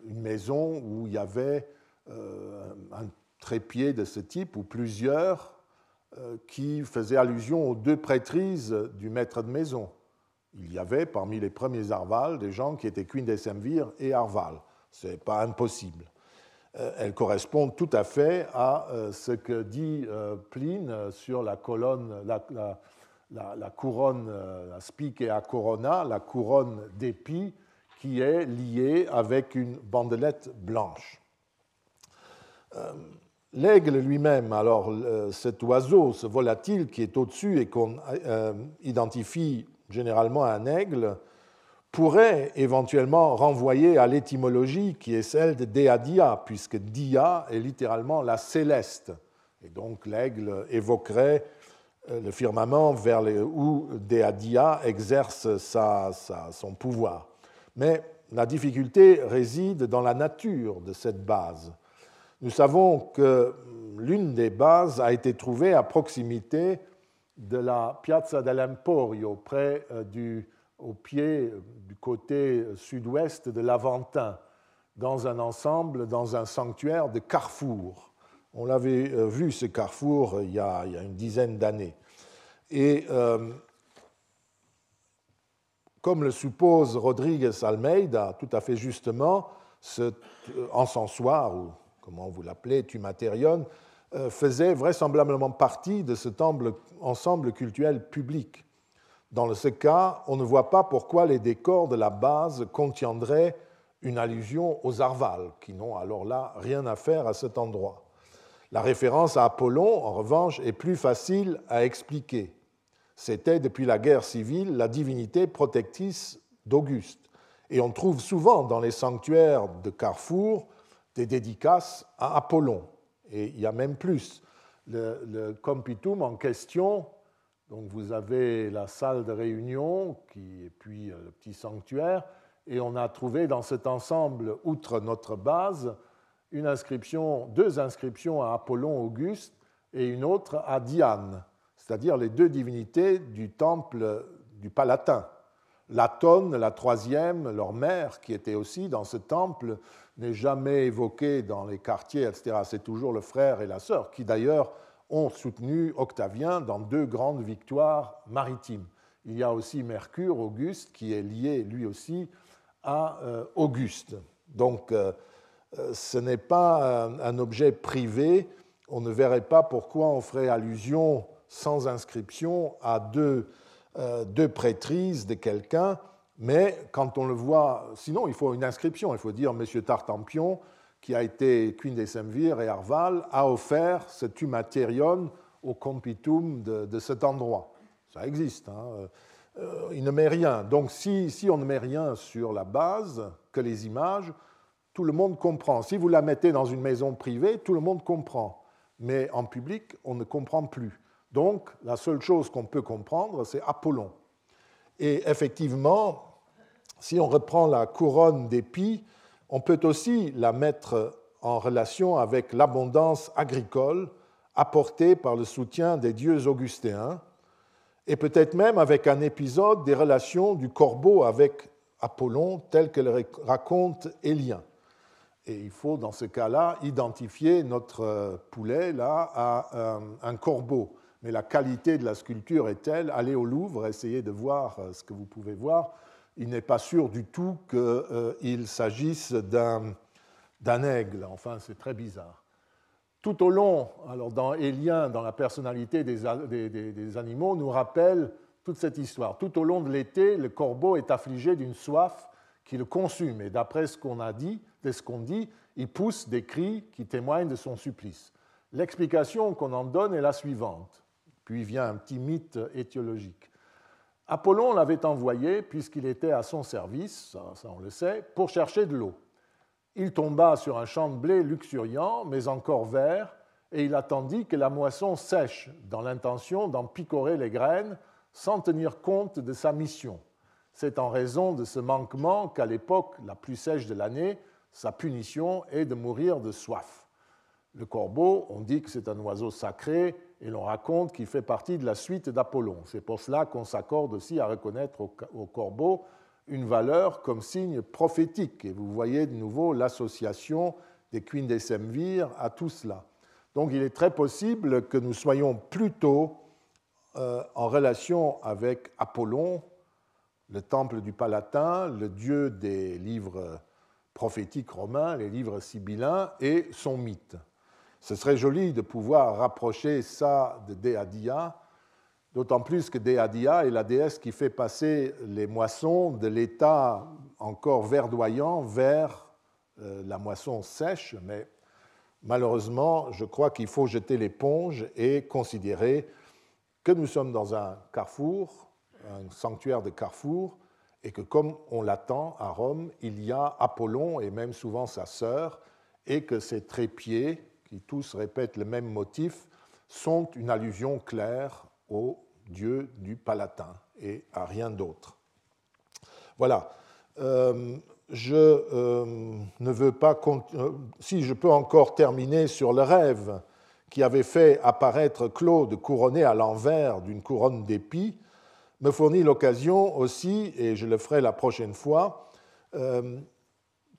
une maison où il y avait un trépied de ce type, ou plusieurs, qui faisait allusion aux deux prêtrises du maître de maison. Il y avait parmi les premiers Arval des gens qui étaient Queen Semvir et Arval. Ce n'est pas impossible. Elles correspondent tout à fait à ce que dit Pline sur la colonne, la, la, couronne, la corona, la couronne d'épi, qui est liée avec une bandelette blanche. Euh, l'aigle lui-même, alors cet oiseau, ce volatile qui est au-dessus et qu'on euh, identifie généralement à un aigle, pourrait éventuellement renvoyer à l'étymologie qui est celle de Deadia, puisque Dia est littéralement la céleste. Et donc l'aigle évoquerait euh, le firmament vers où Deadia exerce son pouvoir. Mais la difficulté réside dans la nature de cette base. Nous savons que l'une des bases a été trouvée à proximité de la Piazza dell'Emporio, près euh, du, au pied du côté sud-ouest de l'Aventin, dans un ensemble, dans un sanctuaire de carrefour. On l'avait euh, vu, ce carrefour, il y a, une dizaine d'années. Et euh, comme le suppose Rodriguez Almeida, tout à fait justement, ce encensoir, ou comment vous l'appelez, Tumatérion, euh, faisait vraisemblablement partie de cet ensemble cultuel public. Dans ce cas, on ne voit pas pourquoi les décors de la base contiendraient une allusion aux Arvals, qui n'ont alors là rien à faire à cet endroit. La référence à Apollon, en revanche, est plus facile à expliquer. C'était, depuis la guerre civile, la divinité protectrice d'Auguste. Et on trouve souvent dans les sanctuaires de Carrefour des dédicaces à Apollon. Et il y a même plus. Le, Compitum en question, donc vous avez la salle de réunion, qui, et puis euh, le petit sanctuaire, et on a trouvé dans cet ensemble, outre notre base, une inscription, deux inscriptions à Apollon Auguste et une autre à Diane c'est-à-dire les deux divinités du temple du Palatin. Latone, la troisième, leur mère, qui était aussi dans ce temple, n'est jamais évoquée dans les quartiers, etc. C'est toujours le frère et la sœur, qui d'ailleurs ont soutenu Octavien dans deux grandes victoires maritimes. Il y a aussi Mercure, Auguste, qui est lié lui aussi à euh, Auguste. Donc euh, euh, ce n'est pas un objet privé. On ne verrait pas pourquoi on ferait allusion sans inscription à deux, deux prêtrises de quelqu'un, mais quand on le voit, sinon il faut une inscription, il faut dire M. Tartampion, qui a été Queen des Semvir et Arval, a offert ce tumatérion au compitum de, cet endroit. Ça existe. Hein. Euh, il ne met rien. Donc si, si on ne met rien sur la base, que les images, tout le monde comprend. Si vous la mettez dans une maison privée, tout le monde comprend. Mais en public, on ne comprend plus. Donc, la seule chose qu'on peut comprendre, c'est Apollon. Et effectivement, si on reprend la couronne d'épis, on peut aussi la mettre en relation avec l'abondance agricole apportée par le soutien des dieux augustéens, et peut-être même avec un épisode des relations du corbeau avec Apollon, tel que le raconte Élien. Et il faut, dans ce cas-là, identifier notre poulet là, à un corbeau mais la qualité de la sculpture est telle, allez au Louvre, essayez de voir euh, ce que vous pouvez voir, il n'est pas sûr du tout qu'il euh, s'agisse d'un aigle, enfin c'est très bizarre. Tout au long, alors dans Élien, dans la personnalité des, des, animaux, nous rappelle toute cette histoire. Tout au long de l'été, le corbeau est affligé d'une soif qui le consume, et d'après ce qu'on a dit, de ce qu'on dit, il pousse des cris qui témoignent de son supplice. L'explication qu'on en donne est la suivante. Puis vient un petit mythe étiologique. Apollon l'avait envoyé, puisqu'il était à son service, ça, on le sait, pour chercher de l'eau. Il tomba sur un champ de blé luxuriant, mais encore vert, et il attendit que la moisson sèche, dans l'intention d'en picorer les graines, sans tenir compte de sa mission. C'est en raison de ce manquement qu'à l'époque la plus sèche de l'année, sa punition est de mourir de soif. Le corbeau, on dit que c'est un oiseau sacré, et l'on raconte qu'il fait partie de la suite d'Apollon. C'est pour cela qu'on s'accorde aussi à reconnaître au corbeau une valeur comme signe prophétique. Et vous voyez de nouveau l'association des Semvir à tout cela. Donc il est très possible que nous soyons plutôt euh, en relation avec Apollon, le temple du Palatin, le dieu des livres prophétiques romains, les livres sibyllins, et son mythe. Ce serait joli de pouvoir rapprocher ça de Deadia, d'autant plus que Deadia est la déesse qui fait passer les moissons de l'état encore verdoyant vers euh, la moisson sèche, mais malheureusement, je crois qu'il faut jeter l'éponge et considérer que nous sommes dans un carrefour, un sanctuaire de carrefour, et que comme on l'attend à Rome, il y a Apollon et même souvent sa sœur, et que ces trépieds, qui tous répètent le même motif, sont une allusion claire au dieu du Palatin et à rien d'autre. Voilà. Euh, je euh, ne veux pas. Euh, si je peux encore terminer sur le rêve qui avait fait apparaître Claude couronné à l'envers d'une couronne d'épis, me fournit l'occasion aussi, et je le ferai la prochaine fois,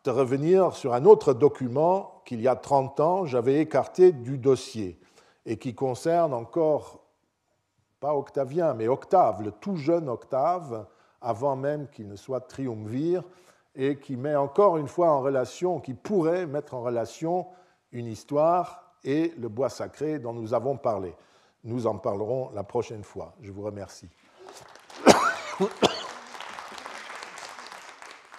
de revenir sur un autre document qu'il y a 30 ans, j'avais écarté du dossier et qui concerne encore, pas Octavien, mais Octave, le tout jeune Octave, avant même qu'il ne soit triumvir, et qui met encore une fois en relation, qui pourrait mettre en relation une histoire et le bois sacré dont nous avons parlé. Nous en parlerons la prochaine fois. Je vous remercie.